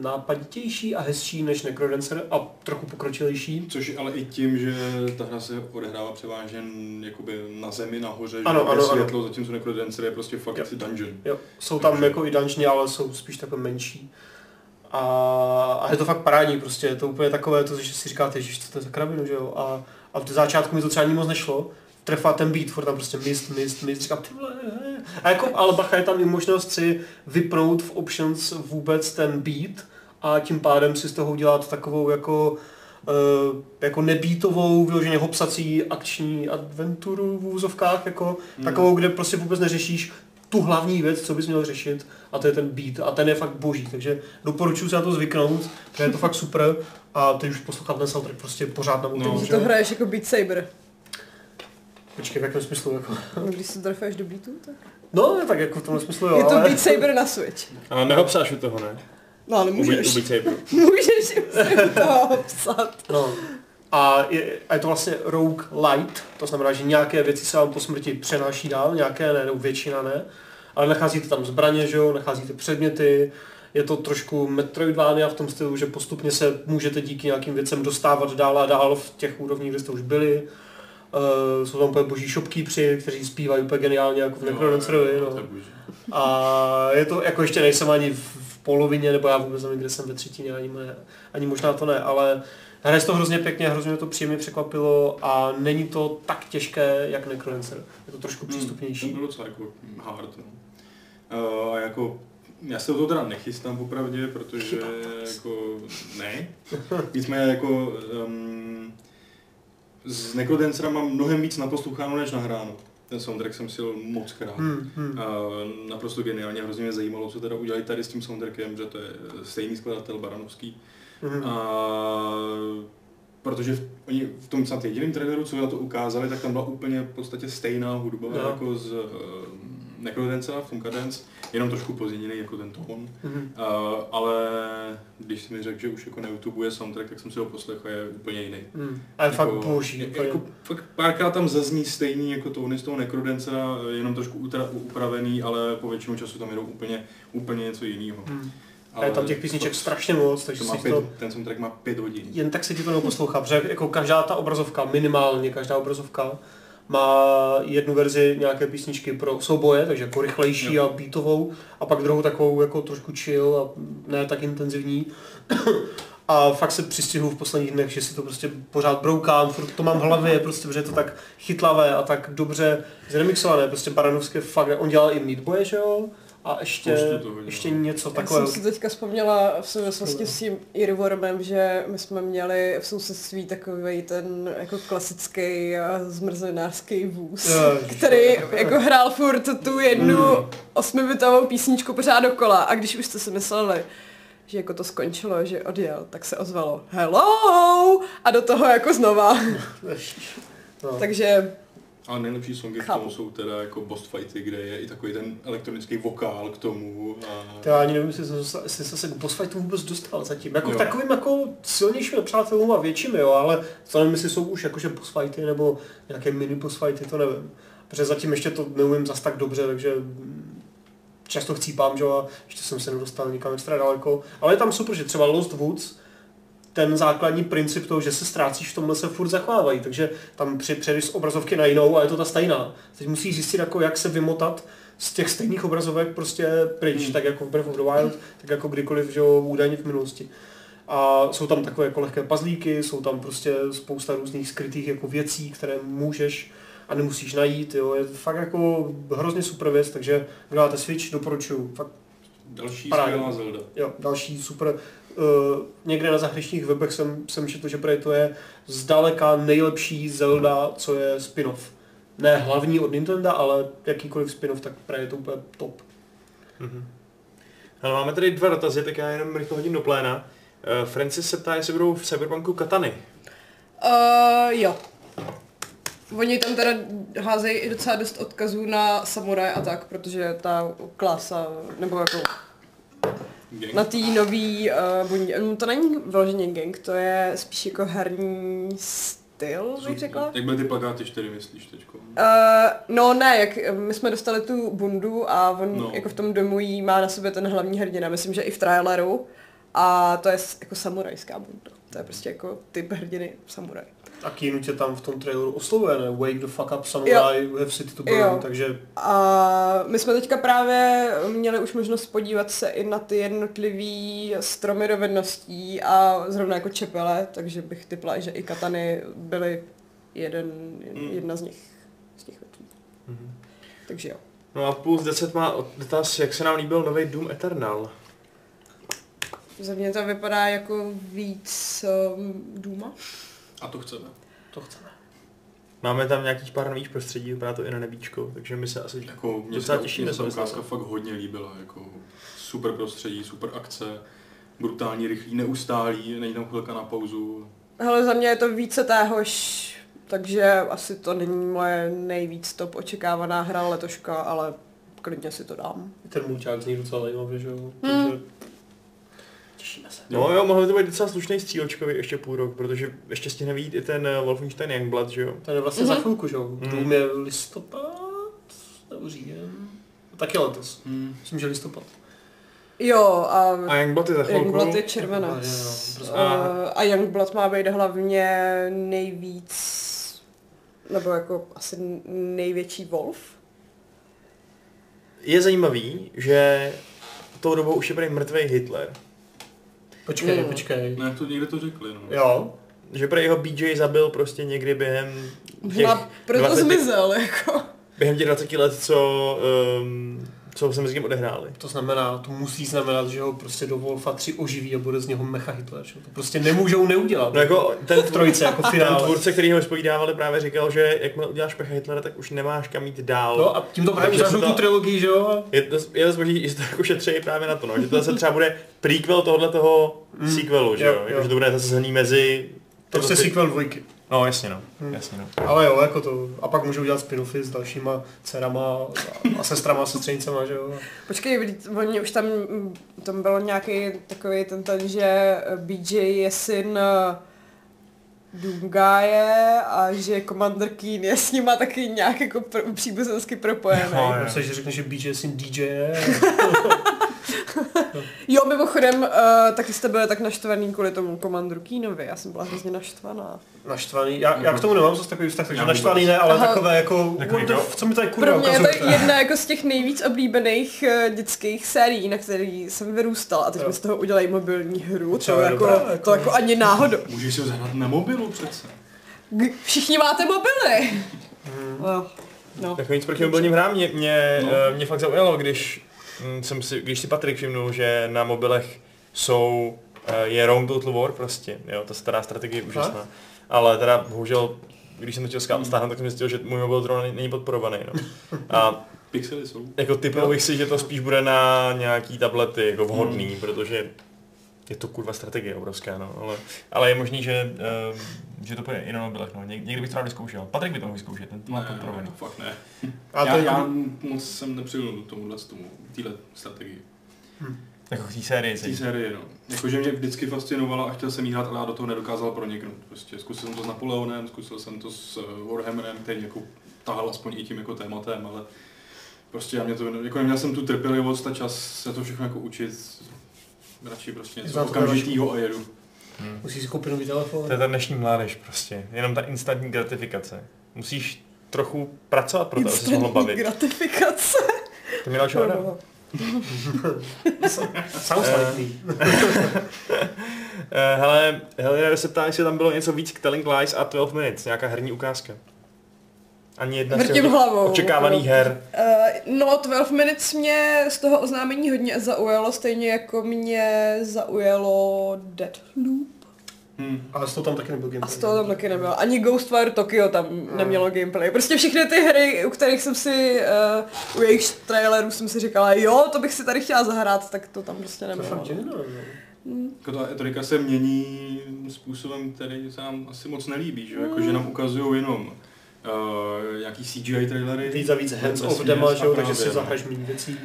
nápaditější a hezčí než Necrodancer a trochu pokročilejší. Což ale i tím, že ta hra se odehrává převážně jakoby na zemi, nahoře, Ano, že ano, je ano. světlo, zatímco Necrodancer je prostě fakt Jo. dungeon. Jo, jsou tam jako i dungeony, ale jsou spíš takové menší. A, a je to fakt parádní prostě, je to úplně takové to, že si říkáte, že to je za krabinu, že jo. A, a v začátku mi to třeba ani moc nešlo. trefá ten beat, furt tam prostě mist, mist, mist, říkám, ty vole. A jako, ale bacha je tam i možnost si vypnout v options vůbec ten beat a tím pádem si z toho udělat takovou jako Uh, jako nebítovou, vyloženě hopsací akční adventuru v úzovkách, jako Hmm. takovou, kde prostě vůbec neřešíš tu hlavní věc, co bys měl řešit, a to je ten beat. A ten je fakt boží, takže doporučuji se na to zvyknout, protože je to fakt super. A teď už poslouchat ten soundtrack prostě pořád na No. no, to hraješ jako Beat Saber. Počkej, v jakém smyslu? Jako? No, když se trefáš do beatu, tak... No, tak jako v tom smyslu jo, Je to ale... Beat Saber na Switch. Ale nehopsáš u toho, ne? No ale U, můžeš. u Beat Saberu. Můžeš si to psat. No. A je, a je to vlastně rogue light, to znamená, že nějaké věci se vám po smrti přenáší dál, nějaké ne, nebo většina ne, ale nacházíte tam zbraně, že jo, nacházíte předměty, je to trošku Metroidvania v tom stylu, že postupně se můžete díky nějakým věcem dostávat dál a dál v těch úrovních, kde jste už byli. Uh, jsou tam úplně boží shopkeepři, kteří zpívají úplně geniálně jako v Necrodancerovi. jo, No. boží. A je to, jako ještě nejsem ani v, v polovině, nebo já vůbec nevím, kde jsem ve třetině, ani, ne, ani možná to ne, ale hraje to hrozně pěkně, hrozně mě to příjemně překvapilo a není to tak těžké, jak Necrodancer. Je to trošku Hmm, To přístupnější. bylo docela jako hard, no. Uh, a jako, já se o to teda nechystám popravdě, protože jako, ne. Nicméně jako, um, z Necrodancera mám mnohem víc naposloucháno než nahráno. Ten soundtrack jsem si moc krát. Hmm, hmm. Uh, naprosto geniálně, hrozně mě zajímalo, co teda udělali tady s tím soundtrackem, že to je stejný skladatel Baranovský. Hmm. A protože v, oni v tom snad jediném traileru, co na to ukázali, tak tam byla úplně v podstatě stejná hudba No. jako z uh, Necrodancera, Funka Dance, jenom trošku pozměněný jako ten tón. Hmm. Uh, ale když jsi mi řekl, že už jako na YouTube je soundtrack, tak jsem si ho poslechl a je úplně jiný. Hmm. A je fakt boží. Jako, jako, fakt párkrát tam zazní stejný jako tóny z toho Necrodancera, jenom trošku utra, upravený, ale po většinu času tam jedou úplně, úplně něco jiného. Hmm. A je tam těch písniček to, strašně moc, takže to si pět, to ten soundtrack má pět hodin. jen tak se ti to neposlouchá, protože jako každá ta obrazovka, minimálně každá obrazovka, má jednu verzi nějaké písničky pro souboje, takže jako rychlejší Jo. a beatovou, a pak druhou takovou jako trošku chill a ne tak intenzivní. A fakt se přistihu v posledních dnech, že si to prostě pořád broukám, furt to mám v hlavě, prostě, protože je to tak chytlavé a tak dobře zremixované, prostě Baranovské fakt, on dělal i Meat Boy, že jo? A ještě, toho ještě něco Já takového. jsem si teďka vzpomněla v souvislosti s tím Earwormem, že my jsme měli v sousedství takový ten jako klasický zmrzlinářský vůz, Ježiš. který jako hrál furt tu jednu Mm. osmibitovou písničku pořád dokola a když už jste si mysleli, že jako to skončilo, že odjel, tak se ozvalo hello a do toho jako znova. No. Takže Ale nejlepší songy Chápu. tom jsou teda jako boss fighty, kde je i takový ten elektronický vokál k tomu. A... To já ani nevím, jestli jsem, se- jestli jsem se k boss fightu vůbec dostal zatím. Jako Jo. k takovým jako silnějším nepřátelům a větším, jo, ale to nevím, jestli jsou už jakože boss fighty nebo nějaké mini boss fighty, to nevím. Protože zatím ještě to neumím zas tak dobře, takže často chcípám, že jo, a ještě jsem se nedostal nikam extra daleko. Ale je tam super, že třeba Lost Woods, ten základní princip toho, že se ztrácíš v tomhle se furt zachovávají, takže tam při, přejdeš z obrazovky na jinou a je to ta stejná. Teď musíš zjistit, jako, jak se vymotat z těch stejných obrazovek prostě pryč, Hmm. tak jako v Breath of the Wild, tak jako kdykoliv, že jo, údajně v minulosti. A jsou tam takové jako lehké pazlíky, jsou tam prostě spousta různých skrytých jako věcí, které můžeš a nemusíš najít, jo. Je to fakt jako hrozně super věc, takže kdo máte Switch, doporučuju. Fakt Další Paráda. skvělá Zelda. Jo, další super. Uh, někde na zahraničních webech jsem, jsem četl, že to je zdaleka nejlepší Zelda, co je spin-off. Ne hlavní od Nintendo, ale jakýkoliv spin-off, tak právě je to úplně top. Mhm. Ale máme tady dva dotazy, tak já jenom rychle hodím do pléna. Uh, Francis se ptá, jestli budou v Cyberpunku katany. Uh, jo. Oni tam teda házejí i docela dost odkazů na samuraj a tak, protože ta klasa, nebo jako Gang. na té nový uh, bundě, no, to není vyloženě gang, to je spíš jako herní styl, bych řekla. Jak byly ty plakáty čtyři, myslíš teďko? Uh, no ne, jak my jsme dostali tu bundu a on No. jako v tom domu jí má na sobě ten hlavní hrdina, myslím, že i v traileru. A to je jako samurajská bunda. To je prostě jako typ hrdiny samuraj. A Keanu tě tam v tom traileru oslovuje, ne? Wake the fuck up samurai, we have city to burn, Jo. takže A my jsme teďka právě měli už možnost podívat se i na ty jednotlivý stromy dovedností a zrovna jako čepele, takže bych typla, že i katany byly jeden, Hmm. jedna z nich. z těch větví. Mhm. Takže jo. No a plus 10 má dotaz, jak se nám líbil nový Doom Eternal. Za mě to vypadá jako víc um, Duma. A to chceme. To chceme. Máme tam nějakých pár nových prostředí, vypadá to i na nebíčko, takže my se asi... Jako mě Docela se, těšíme mě se ta ukázka fakt hodně líbila. Jako super prostředí, super akce, brutální, rychlý, neustálý, není tam chvilka na pauzu. Ale za mě je to více téhož, takže asi to není moje nejvíc top očekávaná hra letoška, ale klidně si to dám. Ten mulťák zní docela zajímavě, že jo? Hmm. Takže těšíme se. No jo, mohl by to být docela slušný střílečkový ještě půl rok, protože ještě stihne vyjít i ten eh, Wolfenstein Youngblood, že jo? To je vlastně za Mhm. chvilku, že jo? Mhm. Dům je listopad nebo říjen? Taky letos. Hmm. Myslím, že listopad. Jo, a A Youngblood je za chvilku. Youngblood je A červenec. prostě. Uh, a Youngblood má být hlavně nejvíc, nebo jako asi největší Wolf. Je zajímavý, že tou dobou už je prý mrtvý Hitler. Počkej, Mm. počkej. No jak to někde to řekli, no. Jo, Že prý jeho BJ zabil prostě někdy během těch, Možná proto 20 zmizel, jako. během těch 20 let, co, um, co se mezi tím odehráli. to znamená, to musí znamenat, že ho prostě do Wolfa 3 oživí a bude z něho mecha Hitler, že? To prostě nemůžou neudělat. No jako ten, v trojice jako ten finále. tvůrce, který ho vyspovídávali, právě říkal, že jakmile uděláš pecha Hitlera, tak už nemáš kam jít dál. No a tím to právě uzavřou tu trilogii, že jo? Je to, je to zboží, že to jako šetří právě na to, no. že to zase třeba bude prequel tohohle toho Mm. sequelu, že Jo, jo, jo. jako, že to bude zase mezi... Prostě sequel dvojky. No jasně no, Mm. jasně no. Ale jo, jako to. A pak můžou dělat spin-offy s dalšíma dcerama a, a sestrama a sestřenicama, že jo? Počkej, oni už tam, tam bylo nějaký takový ten, ten že BJ je syn eh, Doomgaje a že Commander Keen je s nima taky nějak jako pr- příbuzensky propojený. No, jo. Myslím, že řekne, že BJ je syn DJ. Jo, mimochodem, uh, taky jste byli tak naštvaný kvůli tomu Commanderu Keenovi, já jsem byla hrozně naštvaná. Naštvaný. Já, já k tomu nemám zase takový vztah, takže Já naštvaný vůbec. ne, ale Aha. takové jako, Takový what the to- co mi tady kurva Pro mě je to jedna jako z těch nejvíc oblíbených uh, dětských sérií, na který jsem vyrůstal a teď Jo. mi z toho udělají mobilní hru, to je jako, dobrá, jako- to jako ani náhodou. Můžeš si ho zahrát na mobilu přece. G- Všichni máte mobily! Hmm. No, no. Jako nic proti mobilním hrám, mě, mě, No. no. mě fakt zaujalo, když, jsem si, když si Patrik všimnul, že na mobilech jsou, eh, je Round Total War prostě, jo, ta stará strategie je úžasná. Ale teda bohužel, když jsem to chtěl Hmm. stáhnout, tak jsem zjistil, že můj mobil zrovna není podporovaný, no. A Pixely jsou. jako typoval bych si, že to spíš bude na nějaký tablety jako vhodný, Hmm. protože je to kurva strategie obrovská, no, ale, ale je možný, že, uh, že to bude i na mobilech, no. Něk, někdy bych to rád vyzkoušel. Patrik by to mohl vyzkoušet, ten to má Ne, podporovaný. fakt ne. A to já, je já moc jsem nepřihlul tomuhle tomu, téhle strategii. Jako v té sérii. V té sérii, no. Jakože mě vždycky fascinovala a chtěl jsem jí hrát, ale já do toho nedokázal proniknout. Prostě zkusil jsem to s Napoleonem, zkusil jsem to s eh, Warhammerem, který jako tahal aspoň i tím jako tématem, ale prostě já mě to, jako neměl jsem tu trpělivost a čas se to všechno jako učit. Radši prostě něco okamžitýho a jedu. Hmm. Musíš si koupit nový telefon. To je ta dnešní mládež prostě. Jenom ta instantní gratifikace. Musíš trochu pracovat pro to, aby se mohlo Instantní bavit. gratifikace. To mi dalšího hra. Sounds like me. Eh, Hele, Helena se ptá, jestli tam bylo něco víc k Telling Lies a 12 Minutes, nějaká herní ukázka. Ani jedna z Vrtím těch hlavou. očekávaných her. Uh, no, 12 Minutes mě z toho oznámení hodně zaujalo, stejně jako mě zaujalo Deathloop. Hmm. Ale z toho tam taky nebyl A gameplay. z toho tam taky nebylo. Ani Ghostwire Tokyo tam Hmm. nemělo gameplay. Prostě všechny ty hry, u kterých jsem si, uh, u jejich trailerů jsem si říkala, jo, to bych si tady chtěla zahrát, tak to tam prostě To nebylo. fakt divné, no. Jako ta etorika se mění způsobem, který se nám asi moc nelíbí, že? jo? Jako, že nám ukazují jenom uh, nějaký CGI trailery. Víc a víc hands off dema, a že jo, takže si no. zahraješ méně věcí.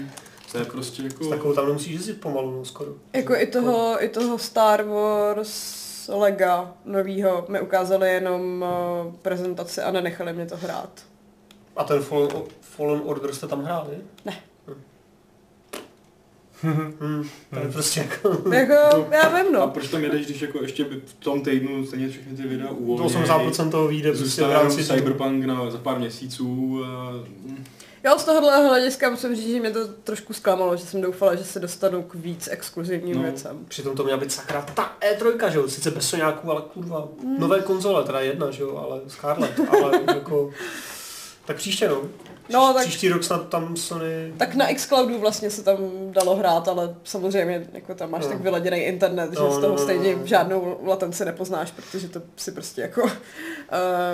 To je prostě jako... S takovou tam nemusíš jezdit pomalu, no, skoro. Jako i toho, i toho Star Wars Lega novýho mi ukázali jenom uh, prezentaci a nenechali mě to hrát. A ten Fallen, Fallen Order jste tam hráli? Ne. Hmm, to je prostě jako... jako, já vím A no. proč tam jedeš, když jako ještě v tom týdnu stejně všechny ty videa To uvolnějí? 80% toho vyjde prostě v rámci Cyberpunk na, za pár měsíců. A, Jo, z tohohle hlediska musím říct, že mě to trošku zklamalo, že jsem doufala, že se dostanu k víc exkluzivním No. věcem. Přitom to měla být sakra ta E3, že jo, sice bez soňáků, ale kurva, Mm. nové konzole, teda jedna, že jo, ale Scarlett, ale jako... Tak příště no. No, tak- Příští rok snad tam Sony... Tak na Xcloudu vlastně se tam dalo hrát, ale samozřejmě jako tam máš No. tak vyladěný internet, že No, z no, toho no, stejně no. žádnou latenci nepoznáš, protože to si prostě jako uh,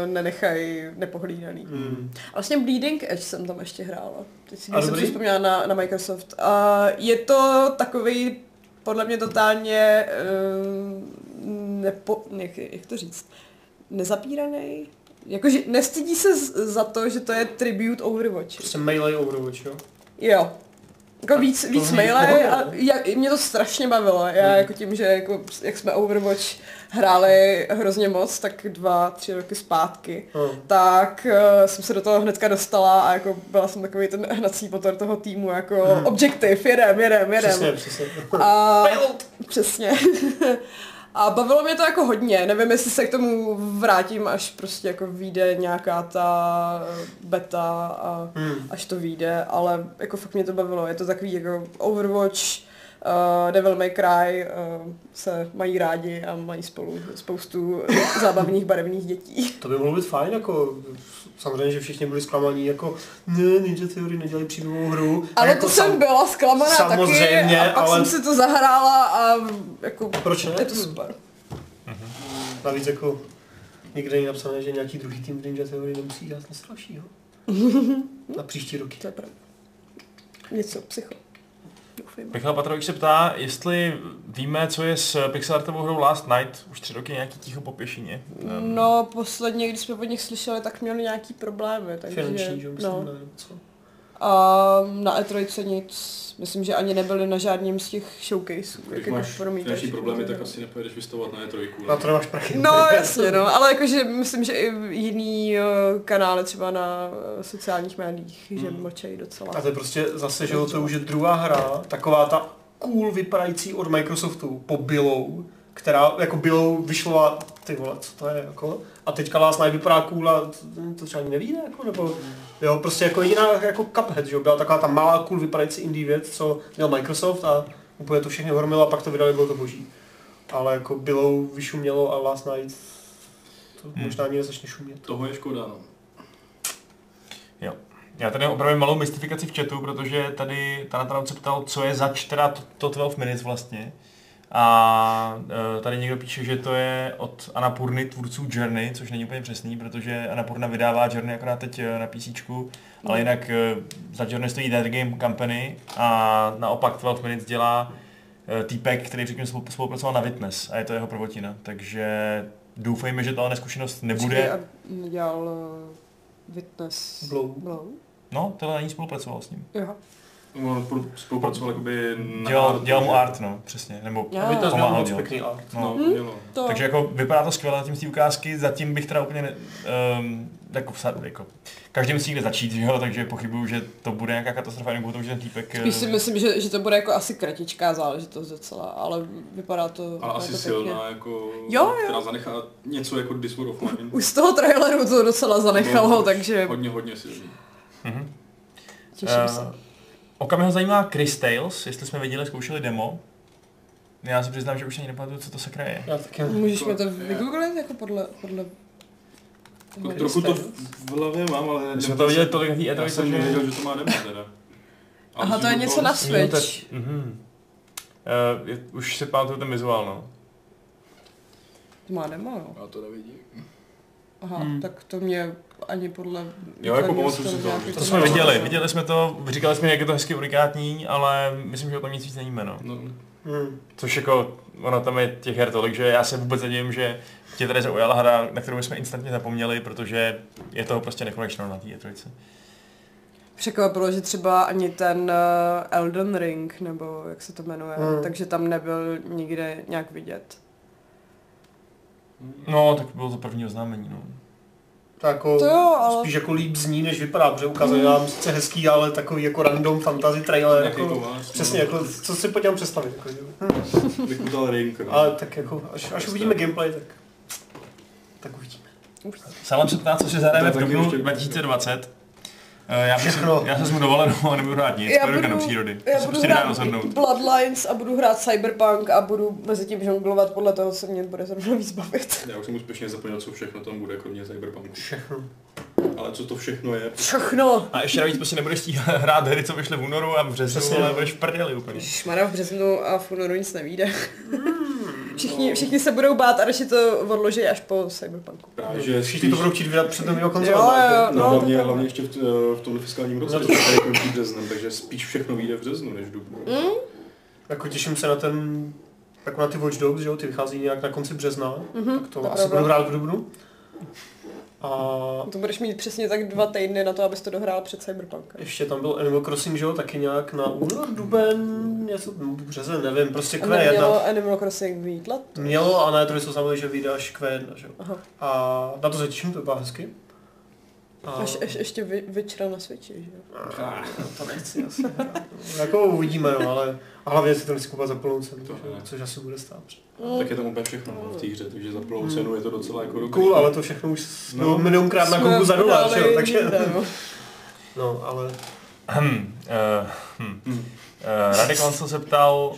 nenechají nepohlídaný. Hmm. A vlastně Bleeding Edge jsem tam ještě hrála. Teď si jsem vzpomněla na, na Microsoft. A je to takový podle mě totálně uh, nepo, jak, jak to říct, nezapíraný. Jakože nestydí se z, za to, že to je tribute Overwatch. Prostě Melee Overwatch, jo? Jo. Jako víc, víc pohodě, a jak, mě to strašně bavilo. Já Hmm. jako tím, že jako, jak jsme Overwatch hráli hrozně moc, tak dva, tři roky zpátky, No. tak uh, jsem se do toho hnedka dostala a jako byla jsem takový ten hnací motor toho týmu, jako Hmm. objektiv, jedem, jedem, jedem. Přesně, přesně. A, přesně. A bavilo mě to jako hodně, nevím, jestli se k tomu vrátím, až prostě jako vyjde nějaká ta beta a Hmm. až to vyjde, ale jako fakt mě to bavilo, je to takový jako Overwatch, uh, Devil May Cry uh, se mají rádi a mají spolu spoustu zábavných barevných dětí. To by mohlo být fajn, jako samozřejmě, že všichni byli zklamaní, jako ne, Ninja Theory nedělají příběhovou hru. Ale jako to jsem byla zklamaná samozřejmě, taky a pak ale- jsem si to zahrála a jako Proč ne? je to super. Navíc jako nikde není napsané, že nějaký druhý tým v Ninja Theory nemusí dělat něco dalšího. Na příští roky. To je pravda. Něco psycho. Doufejme. Michal Patrovič se ptá, jestli víme, co je s pixelartovou hrou Last Night, už tři roky nějaký ticho po pěšině. No, posledně, když jsme od nich slyšeli, tak měli nějaký problémy, takže... Finanční, že myslím, no. ne, nebo co. A na E3 nic, myslím, že ani nebyli na žádném z těch showcaseů. Když jako máš promítač. finanční problémy, tak asi nepojedeš vystavovat na E3. Na to nemáš prachy. No jasně, no, ale jakože myslím, že i jiný eh, kanály třeba na eh, sociálních médiích, že Hmm. mlčejí docela. A to je prostě zase, že to už je druhá hra, taková ta cool vypadající od Microsoftu po Billow, která jako Billow vyšla, ty vole, co to je jako, a teďka Last Night vypadá cool a to, to třeba ani nevíde, jako, nebo, jo, prostě jako jiná, jako Cuphead, že jo, byla taková ta malá cool vypadající indie věc, co měl Microsoft a úplně to všechno hromilo a pak to vydali, bylo to boží. Ale jako Billow vyšumělo a Last Night to Hmm. možná ani nezačne šumět. Toho je škoda, no. Jo. Já tady opravdu malou mystifikaci v chatu, protože tady Tanatanou se ptal, co je zač teda to, to 12 minutes vlastně. A e, tady někdo píše, že to je od Anapurny, tvůrců Journey, což není úplně přesný, protože Anapurna vydává Journey akorát teď e, na PC, ale jinak e, za Journey stojí Dead Game Company a naopak 12 minutes dělá týpek, který předtím spolu- spolupracoval na Witness a je to jeho prvotina, takže doufejme, že to ale neskušenost nebude. A dělal Witness Blow. Blow? No, tohle ani spolupracoval s ním. Jo. On spolupracoval jakoby na Dělal, artu, dělal mu art, no, přesně. Nebo Já. Aby to pomáhal dělat. pěkný art. No, No. dělal. To... Takže jako vypadá to skvěle zatím z té ukázky, zatím bych teda úplně, ne, um, jako, vsa- jako, každý musí někde začít, že jo, takže pochybuju, že to bude nějaká katastrofa, nebo to, že ten týpek... Spíš si eh, myslím, že, že to bude jako asi kratičká záležitost docela, ale vypadá to, Ale vypadá asi to silná, jako, Jo, jo. která zanechá něco jako Discord of Mine. Už z toho traileru to docela zanechalo, No, takže Hodně, hodně silný. mhm. těším Eh, se. Oka mě ho zajímá Chris Tales, jestli jsme viděli, zkoušeli demo. Já si přiznám, že už ani nepamatuju, co to sakra je. Já taky. Můžeš mi to je- vygooglit jako podle... podle Jako trochu to v hlavě mám, ale... My jsme to viděli tolik na té Já E3, jsem že... nevěděl, že to má demo teda. A Aha, to je něco na Switch. je- už si pamatuju ten vizuál, no. To má demo, jo. Já to nevidím. Aha, Hmm. tak to mě ani podle... Jo, jako pamatuju si to, To jsme viděli, viděli jsme to, říkali jsme, jak je to hezky unikátní, ale myslím, že o tom nic víc nevíme, no. No, Hmm. Což jako, ono tam je těch her tolik, že já se vůbec nedivím, že tě tady zaujala hra, na kterou jsme instantně zapomněli, protože je toho prostě nekonečno na té E3. Překvapilo, že třeba ani ten uh, Elden Ring, nebo jak se to jmenuje, Hmm. takže tam nebyl nikde nějak vidět. No, tak bylo to první oznámení, no. To jako, To jo, ale- spíš jako líp zní, než vypadá, protože ukazuje nám sice hezký, ale takový jako random fantasy trailer, jako, kovář, přesně, no. jako, co si pojďme představit, jako, hm. Bych mu dal ring. no. Ale tak jako, až, až uvidíme gameplay, tak, tak uvidíme. Se ptá, co si zahrajeme v To dubnu ještě- 2020. Eh, Já, bych, Všechno. já se vezmu dovolenou a nebudu hrát nic, Já budu- do přírody. Já To se budu prostě hrát rozhodnout. Bloodlines a budu hrát Cyberpunk a budu mezi tím žonglovat podle toho, co mě bude zrovna víc bavit. Já už jsem úspěšně zapomněl, co všechno tam bude, kromě Cyberpunku. Všechno. Ale co to všechno je? Všechno! A ještě navíc prostě nebudeš stíhat hrát hry, co vyšly v únoru a v březnu, ale budeš v prdeli úplně. Šmara v březnu a v únoru nic nevíde. Všichni, všichni se budou bát a radši to odloží až po Cyberpunku. Právě, že Všichni to budou chtít vydat před novým Jo, konzolem. jo, No, no, hlavně, hlavně ještě v, t- v tomhle fiskálním roce, No no to- to tady končí březnem, takže spíš všechno vyjde v březnu než v dubnu. Mm? Jako těším se na ten, jako na ty Watch Dogs, že jo, ty vychází nějak na konci března, Mhm, tak to, to asi budu hrát v dubnu. A To budeš mít přesně tak dva týdny na to, abys to dohrál před Cyberpunkem. ještě tam byl Animal Crossing, že jo, taky nějak na únor, duben, něco, no, březen, nevím, prostě A Q1. nemělo Animal Crossing let? Mělo a na E3 se znamená, že až Q1, že jo. Aha. A na to se těším, to bylo hezky. A... Až, až ještě vy, na Switchi, že jo? A, to nechci asi. jako uvidíme, no, ale a hlavně si to nechci kupovat za plnou cenu, To že? což asi bude stát. Mm. Tak je tam úplně všechno no, v té hře, takže za plnou cenu je to docela jako dobrý. Cool, ale to všechno už No. milionkrát na kouku za dolar, že jo, takže... no. No, ale... Hm, uh, hm. Hm. Uh, Radek Lancel se ptal,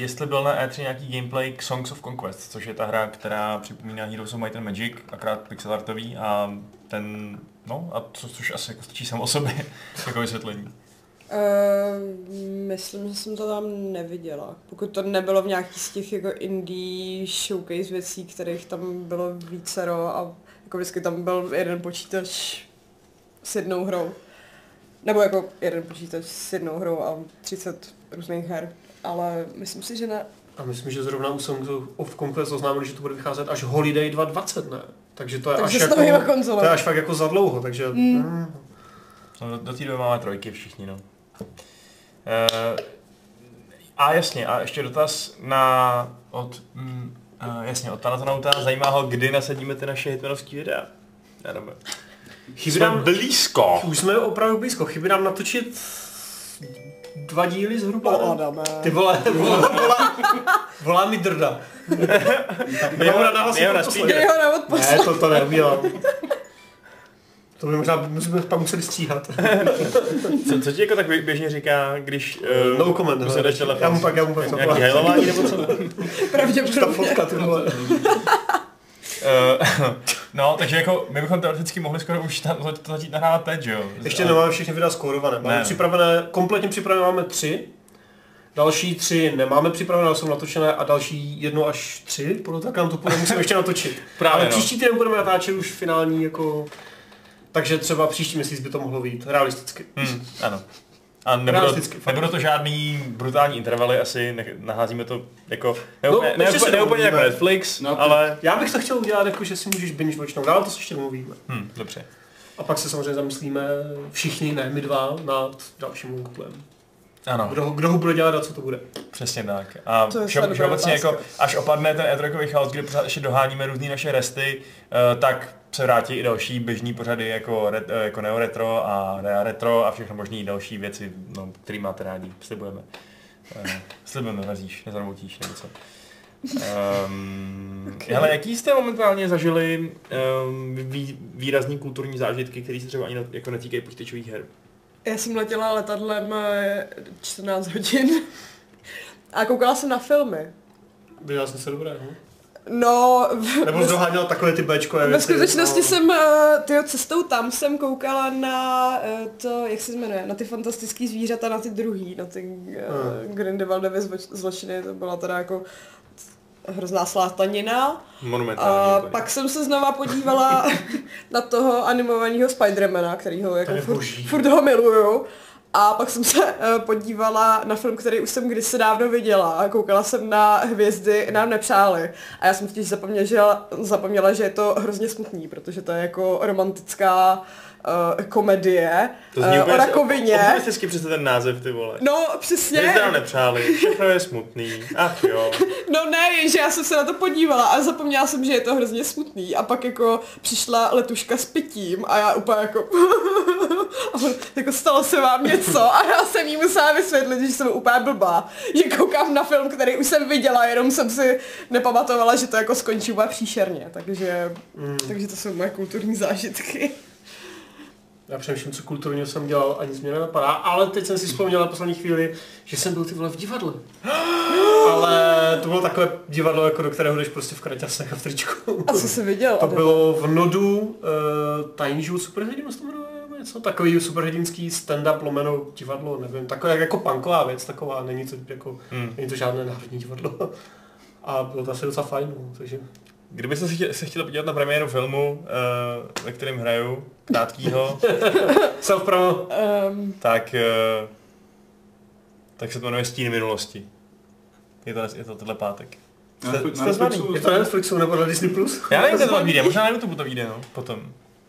jestli byl na E3 nějaký gameplay k Songs of Conquest, což je ta hra, která připomíná Heroes of Might and Magic, akrát pixelartový a ten, no a co, což asi jako stačí samo o sobě, jako vysvětlení. Uh, myslím, že jsem to tam neviděla. Pokud to nebylo v nějaký z těch jako indie showcase věcí, kterých tam bylo vícero a jako vždycky tam byl jeden počítač s jednou hrou. Nebo jako jeden počítač s jednou hrou a 30 různých her. Ale myslím si, že ne. A myslím, že zrovna u Songs of Conquest oznámili, že to bude vycházet až Holiday 2020, ne? Takže to je Takže až jako... To je až fakt jako za dlouho, takže... Mm. Mm. No, do, do té doby máme trojky všichni, no. Uh, a jasně, a ještě dotaz na od, mm, uh, jasně, od Tanatonauta, zajímá ho, kdy nasadíme ty naše hitmanovský videa. Já nevím. Chybí Jsme nám, blízko. už jsme opravdu blízko, chybí nám natočit dva díly zhruba. O, Adame. Ty vole, volá, volá, volá mi drda. Mám na, ráda během na hlasy speaker. Dej ho na odposlech. Ne, to, to neudělám. To by možná musíme pak museli stříhat. Co, co ti jako tak bě- běžně říká, když uh, No comment, se hele. jdeš telefon? Já mu pak, já mu pak Nějaký hajlování nebo co? Ta Pravděpodobně. fotka, ty vole. Uh, no, takže jako my bychom teoreticky mohli skoro už ta, to, začít nahrávat teď, že jo? Ještě nemáme všechny videa skórované. Máme Ne. připravené, kompletně připravené máme tři. Další tři nemáme připravené, ale jsou natočené a další jedno až tři, podle tak nám to půjde, musíme ještě natočit. Právě, ale no. příští týden budeme natáčet už finální jako... Takže třeba příští měsíc by to mohlo být realisticky. Hmm, ano. A nebudou, nebudou to žádný brutální intervaly, asi ne, naházíme to jako, ne, No, ne, ne úplně jako. Netflix, No, ale... Já bych to chtěl udělat jako, že si můžeš binge watchnout, ale to se ještě domluvíme. Hm, dobře. A pak se samozřejmě zamyslíme všichni, ne my dva, nad dalším longplem. Ano, Kdo, ho- kdo ho bude dělat a co to bude. přesně tak. A všeobecně jako, až opadne ten E3 chaos, kdy pořád ještě doháníme různé naše resty, eh, tak se vrátí i další běžní pořady jako, re, eh, jako Neo Retro a Rea Retro a všechno možné další věci, no, který máte rádi, slibujeme. Uh, slibujeme, nezíš, nezarmoutíš nebo co. Um, okay. Hele, jaký jste momentálně zažili um, vý, výrazný kulturní zážitky, které se třeba ani jako netýkají počítačových her? Já jsem letěla letadlem eh, 14 hodin a koukala jsem na filmy. Viděl jsem se dobré, no? No, v, Nebo jsi doháněl takové ty Bčko ve skutečnosti jsem, uh, tyjo, cestou tam jsem koukala na uh, to, jak se jmenuje, na ty fantastické zvířata, na ty druhý, na ty uh, Hmm. Grindelwaldovy zloč- zločiny, to byla teda jako hrozná slátanina. Monumentální. A pak jsem se znova podívala na toho animovaného Spidermana, kterýho jako furt, furt ho miluju. A pak jsem se uh, podívala na film, který už jsem kdysi dávno viděla a koukala jsem na Hvězdy nám nepřáli. A já jsem totiž zapomněla, zapomněla, že je to hrozně smutný, protože to je jako romantická uh, komedie To zní uh, úplně o rakovině. Optimisticky přece ten název, ty vole. No, přesně. teda nepřáli, všechno je smutný. Ach jo. No ne, že já jsem se na to podívala a zapomněla jsem, že je to hrozně smutný a pak jako přišla letuška s pitím a já úplně jako a on, jako stalo se vám něco a já jsem jí musela vysvětlit, že jsem úplně blbá, že koukám na film, který už jsem viděla, jenom jsem si nepamatovala, že to jako skončí úplně příšerně, takže, Mm. takže to jsou moje kulturní zážitky. Já přemýšlím, co kulturního jsem dělal, ani mě nenapadá, ale teď jsem si vzpomněl na poslední chvíli, že jsem byl ty vole v divadle. ale to bylo takové divadlo, jako do kterého jdeš prostě v kraťasech a v tričku. A co jsi viděl? To bylo v Nodu uh, Tajný život superhrdinů, se to jmenuje, něco takový superhrdinský stand-up lomeno divadlo, nevím, takové jako punková věc, taková, není to jako, Hmm. není to žádné národní divadlo. A bylo to asi docela fajn, no, takže Kdybyste se chtěl, se chtěl podívat na premiéru filmu, uh, ve kterém hraju, krátkýho, self-promo. Um, tak, uh, tak se to jmenuje Stín minulosti. Je to, je to tenhle pátek. Jste, jste zvaný. Je to na Netflixu nebo na Disney+. Plus? Já nevím, kde to vyjde, možná na YouTube to vyjde, no, potom.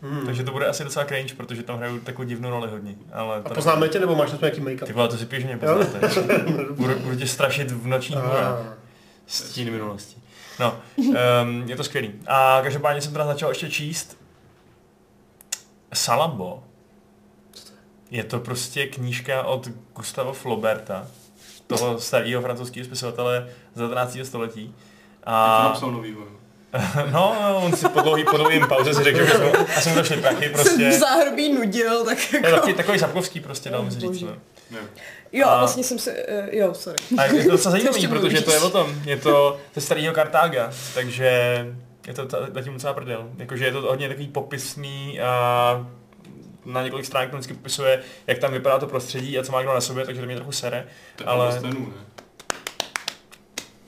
Hmm. Takže to bude asi docela cringe, protože tam hraju takovou divnou roli hodně. Ale A to poznáme tě, nebo máš na to nějaký make-up? Ty vole, to si píš, mě poznáte. budu, budu tě strašit v nočních horách. Ah. Stín minulosti. No, um, je to skvělý. A každopádně jsem teda začal ještě číst Salambo. Je to prostě knížka od Gustava Flauberta, toho starého francouzského spisovatele z 19. století. To A napsal novýho. jo. no, on si po dlouhý, po dlouhým pauze si řekl, že jsme, a jsem došli prachy jsem prostě. v záhrobí nudil, tak Je jako... taky, takový Sapkovský prostě, dal mi říct. No. Jo, A- vlastně jsem si... Uh, jo, sorry. A je to docela zajímavý, protože to je o tom, je to ze starého Kartága, takže je to zatím docela prdel. Jakože je to hodně takový popisný a na několik stránek to vždycky popisuje, jak tam vypadá to prostředí a co má kdo na sobě, takže to mě trochu sere. Ale- ne?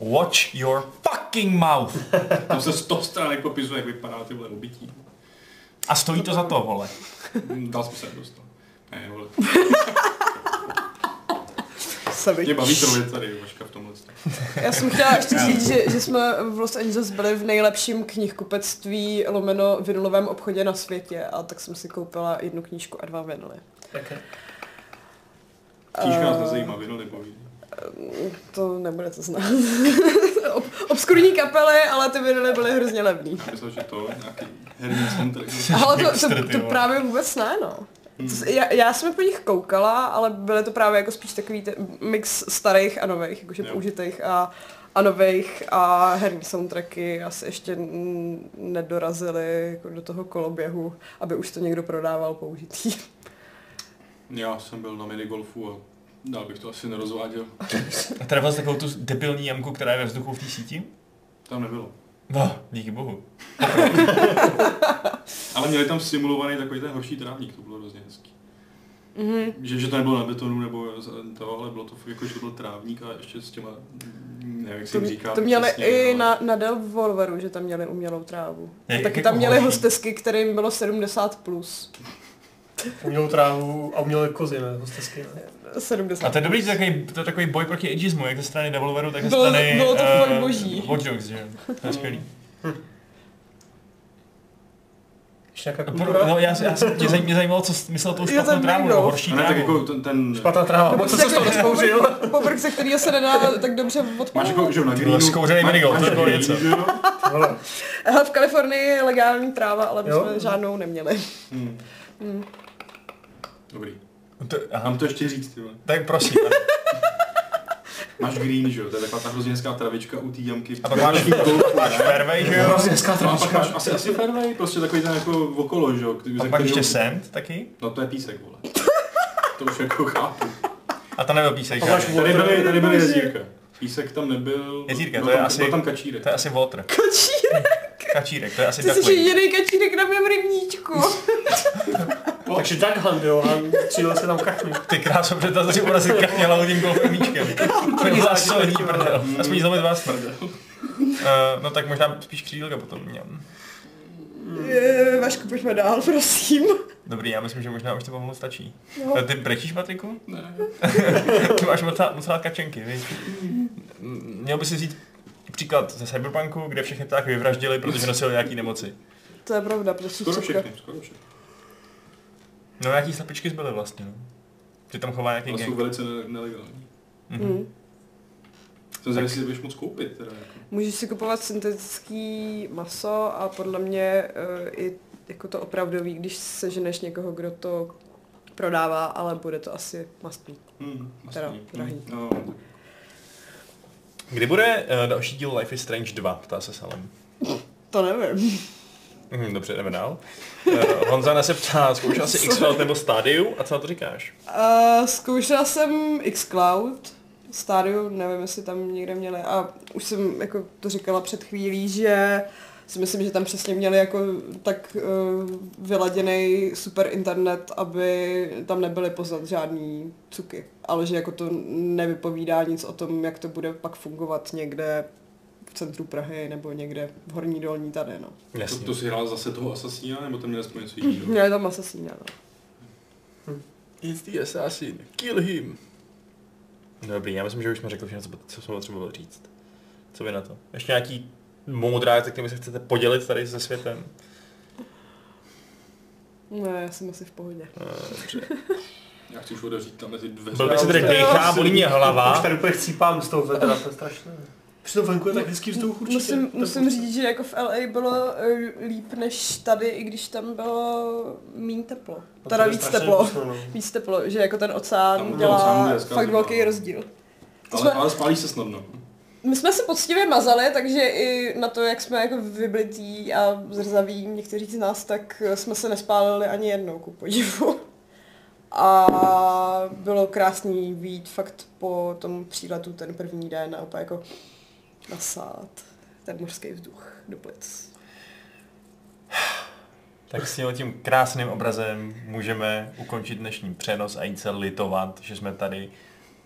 Watch your fucking mouth! Tam se sto stránek popisuje, jak vypadá tyhle obytí. A stojí to za to, vole. Hm, Dal jsem se dostal. Ne, vole. Savage. Mě baví trojit tady, Vaška v tomhle. Já jsem chtěla ještě říct, že, že jsme v Los Angeles byli v nejlepším knihkupectví lomeno vinylovém obchodě na světě a tak jsem si koupila jednu knížku a dva vinily. Okay. Knížka nás Eh, nezajímá, vino nebaví. To nebudete znát. Ob, obskurní kapely, ale ty vinily byly hrozně levný. Myslel, že to nějaký herní soundtrack. Ale to, to, to právě vůbec ne, no. Hmm. Já, já jsem po nich koukala, ale byly to právě jako spíš takový mix starých a nových, jakože Jo. použitých a, a nových a herní soundtracky asi ještě nedorazily jako do toho koloběhu, aby už to někdo prodával použitý. Já jsem byl na minigolfu a dál bych to asi nerozváděl. A teda vlastně takovou tu debilní jamku, která je ve vzduchu v té síti? Tam nebylo. No, díky bohu. Ale měli tam simulovaný takový ten horší trávník, to bylo hrozně hezký. Mhm. Že, že to nebylo na betonu nebo to, ale bylo to jako, že to byl trávník a ještě s těma, nevím, jak se To, jim říká. to měli přesně, i ale- na, na Delvolveru, že tam měli umělou trávu. Jak- Taky jako tam měli horší? hostesky, kterým bylo 70 plus. Umělou trávu a umělé kozy, ne? Hostesky, ne? 70 A to je dobrý, to je takový, to je takový boj proti ageismu, jak ze strany Devolveru, tak ze Bylo- strany bylo to eh, fakt boží. Watch Dogs, že? To je skvělý. Ještě nějaká Pro- kultura? No, já, já jsem, mě, zaj- mě zajímalo, co jsi myslel tou špatnou ten trávu, nebo horší A ne, tak trávu. jako ten, ten Špatná tráva, moc co se z toho rozkouřil. Povrch, se kterého se nedá tak dobře máš odpálit. jako, že na greenu, zkouřený máš- máš to bylo něco. v Kalifornii je legální tráva, ale my jsme žádnou neměli. Hmm. Hmm. Dobrý. To, aha, Mám to ještě říct, ty vole. tak prosím. Máš green, že jo, to je taková ta hrozně hezká travička u té jamky. A pak máš, máš fairway, že jo? Hrozně hezká No, a pak travička. máš asi, asi fairway, prostě takový ten jako okolo, že jo. A pak ještě sand taky. No to je písek, vole. To už jako chápu. A to nebyl písek, žádný. Tady byly, tady byly jezírka. Písek tam nebyl. Jezírka, to je tam, asi- Byl tam kačírek. To je asi water. Kočírek, Kačírek, to je asi ty jsi jediný kačírek na mém rybníčku. Takže Hunt, jo, a střílel se tam kachny. Ty krásu, protože to si urazit kachně lahodím golfovým míčkem. To je byla solidní prdel. Aspoň zlomit vás prdel. Uh, no tak možná spíš křídlka potom měm. Je, Vašku, pojďme dál, prosím. Dobrý, já myslím, že možná už to pomalu stačí. No. Ty brečíš, Patriku? Ne. Ty máš moc, moc rád kačenky, víš? Měl by si vzít příklad ze Cyberpunku, kde všechny tak vyvraždili, protože nosili nějaký nemoci. To je pravda, protože Skoro všechny, skoro všechny. No nějaký slepičky zbyly vlastně, no. Že tam chová nějaký Ale jsou gang. velice ne- nelegální. Mhm. Mm. To zřejmě si budeš moc koupit, teda jako. Můžeš si kupovat syntetický maso a podle mě uh, i jako to opravdový, když seženeš někoho, kdo to prodává, ale bude to asi must být. Hmm, Teda drahý. No, Kdy bude uh, další díl Life is Strange 2, ptá se Salem. To nevím. Mhm, dobře, jdeme dál. Uh, Honza se ptá, zkoušel jsi Xfeld nebo Stadium a co na to říkáš? Uh, zkoušela jsem xCloud, stádiu, nevím, jestli tam někde měli. A už jsem jako to říkala před chvílí, že si myslím, že tam přesně měli jako tak uh, vyladěný super internet, aby tam nebyly poznat žádný cuky. Ale že jako to nevypovídá nic o tom, jak to bude pak fungovat někde v centru Prahy nebo někde v Horní dolní tady, no. To, Jasně. to si hrál zase toho asasína, nebo tam měl aspoň něco jiného? Měli tam asasína, no. It's the assassin. Kill him. Dobrý, já myslím, že už jsme řekli všechno, co, co jsme potřebovali říct. Co vy na to? Ještě nějaký moudrák, se kterými se chcete podělit tady se světem? No, já jsem asi v pohodě. Já chci už odevřít tam mezi dveře. Byl bych se tady Já dechá, už- bolí mě Už hlava. tady úplně chcípám z toho vedra, to je strašné. Přitom venku je tak hezký vzduch určitě. Musím, musím říct, že jako v LA bylo eh, líp než tady, i když tam bylo méně teplo. No Teda víc teplo. dusno, no. Víc teplo, že jako ten oceán dělá dneska fakt velký rozdíl. Ale, jsme- ale spálí se snadno. My jsme se poctivě mazali, takže i na to, jak jsme jako vyblití a zrzaví někteří z nás, tak jsme se nespálili ani jednou, ku podivu. A bylo krásný vít fakt po tom příletu ten první den a opět jako nasát ten mořský vzduch do plic. Tak s tím krásným obrazem můžeme ukončit dnešní přenos a jít se litovat, že jsme tady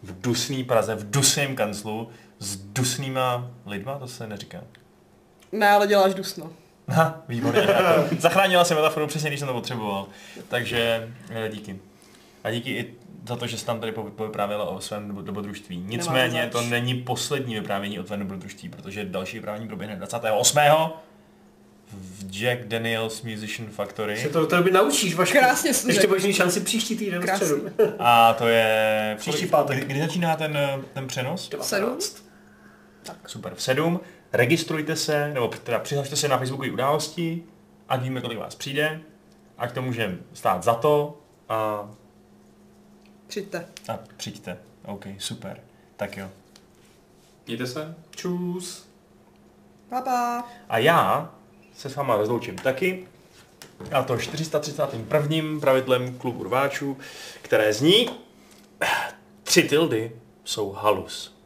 v dusný Praze, v dusném kanclu, s dusnýma lidma, to se neříká. Ne, ale děláš dusno. Ha, výborně. Zachránila se metaforu přesně, když jsem to potřeboval. Takže eh, díky. A díky i za to, že jsi tam tady po- povyprávěla o svém dobrodružství. Nicméně to není poslední vyprávění o tvém dobrodružství, protože další vyprávění proběhne 28. v Jack Daniels Musician Factory. Se to do té doby naučíš, Vašku. Krásně to Ještě budeš mít šanci příští týden středu. A to je... Příští pátek. Kdy, kdy začíná ten, eh, ten přenos? Sedm? Super, v 7. Registrujte se, nebo teda přihlašte se na Facebookové události, ať víme, kolik vás přijde, ať to můžeme stát za to a, Přijďte. a přijďte. OK, super. Tak jo. Mějte se. Čus. Pa, pa. A já se s váma rozloučím taky. A to 431. pravidlem klubu rváčů, které zní tři tildy jsou halus.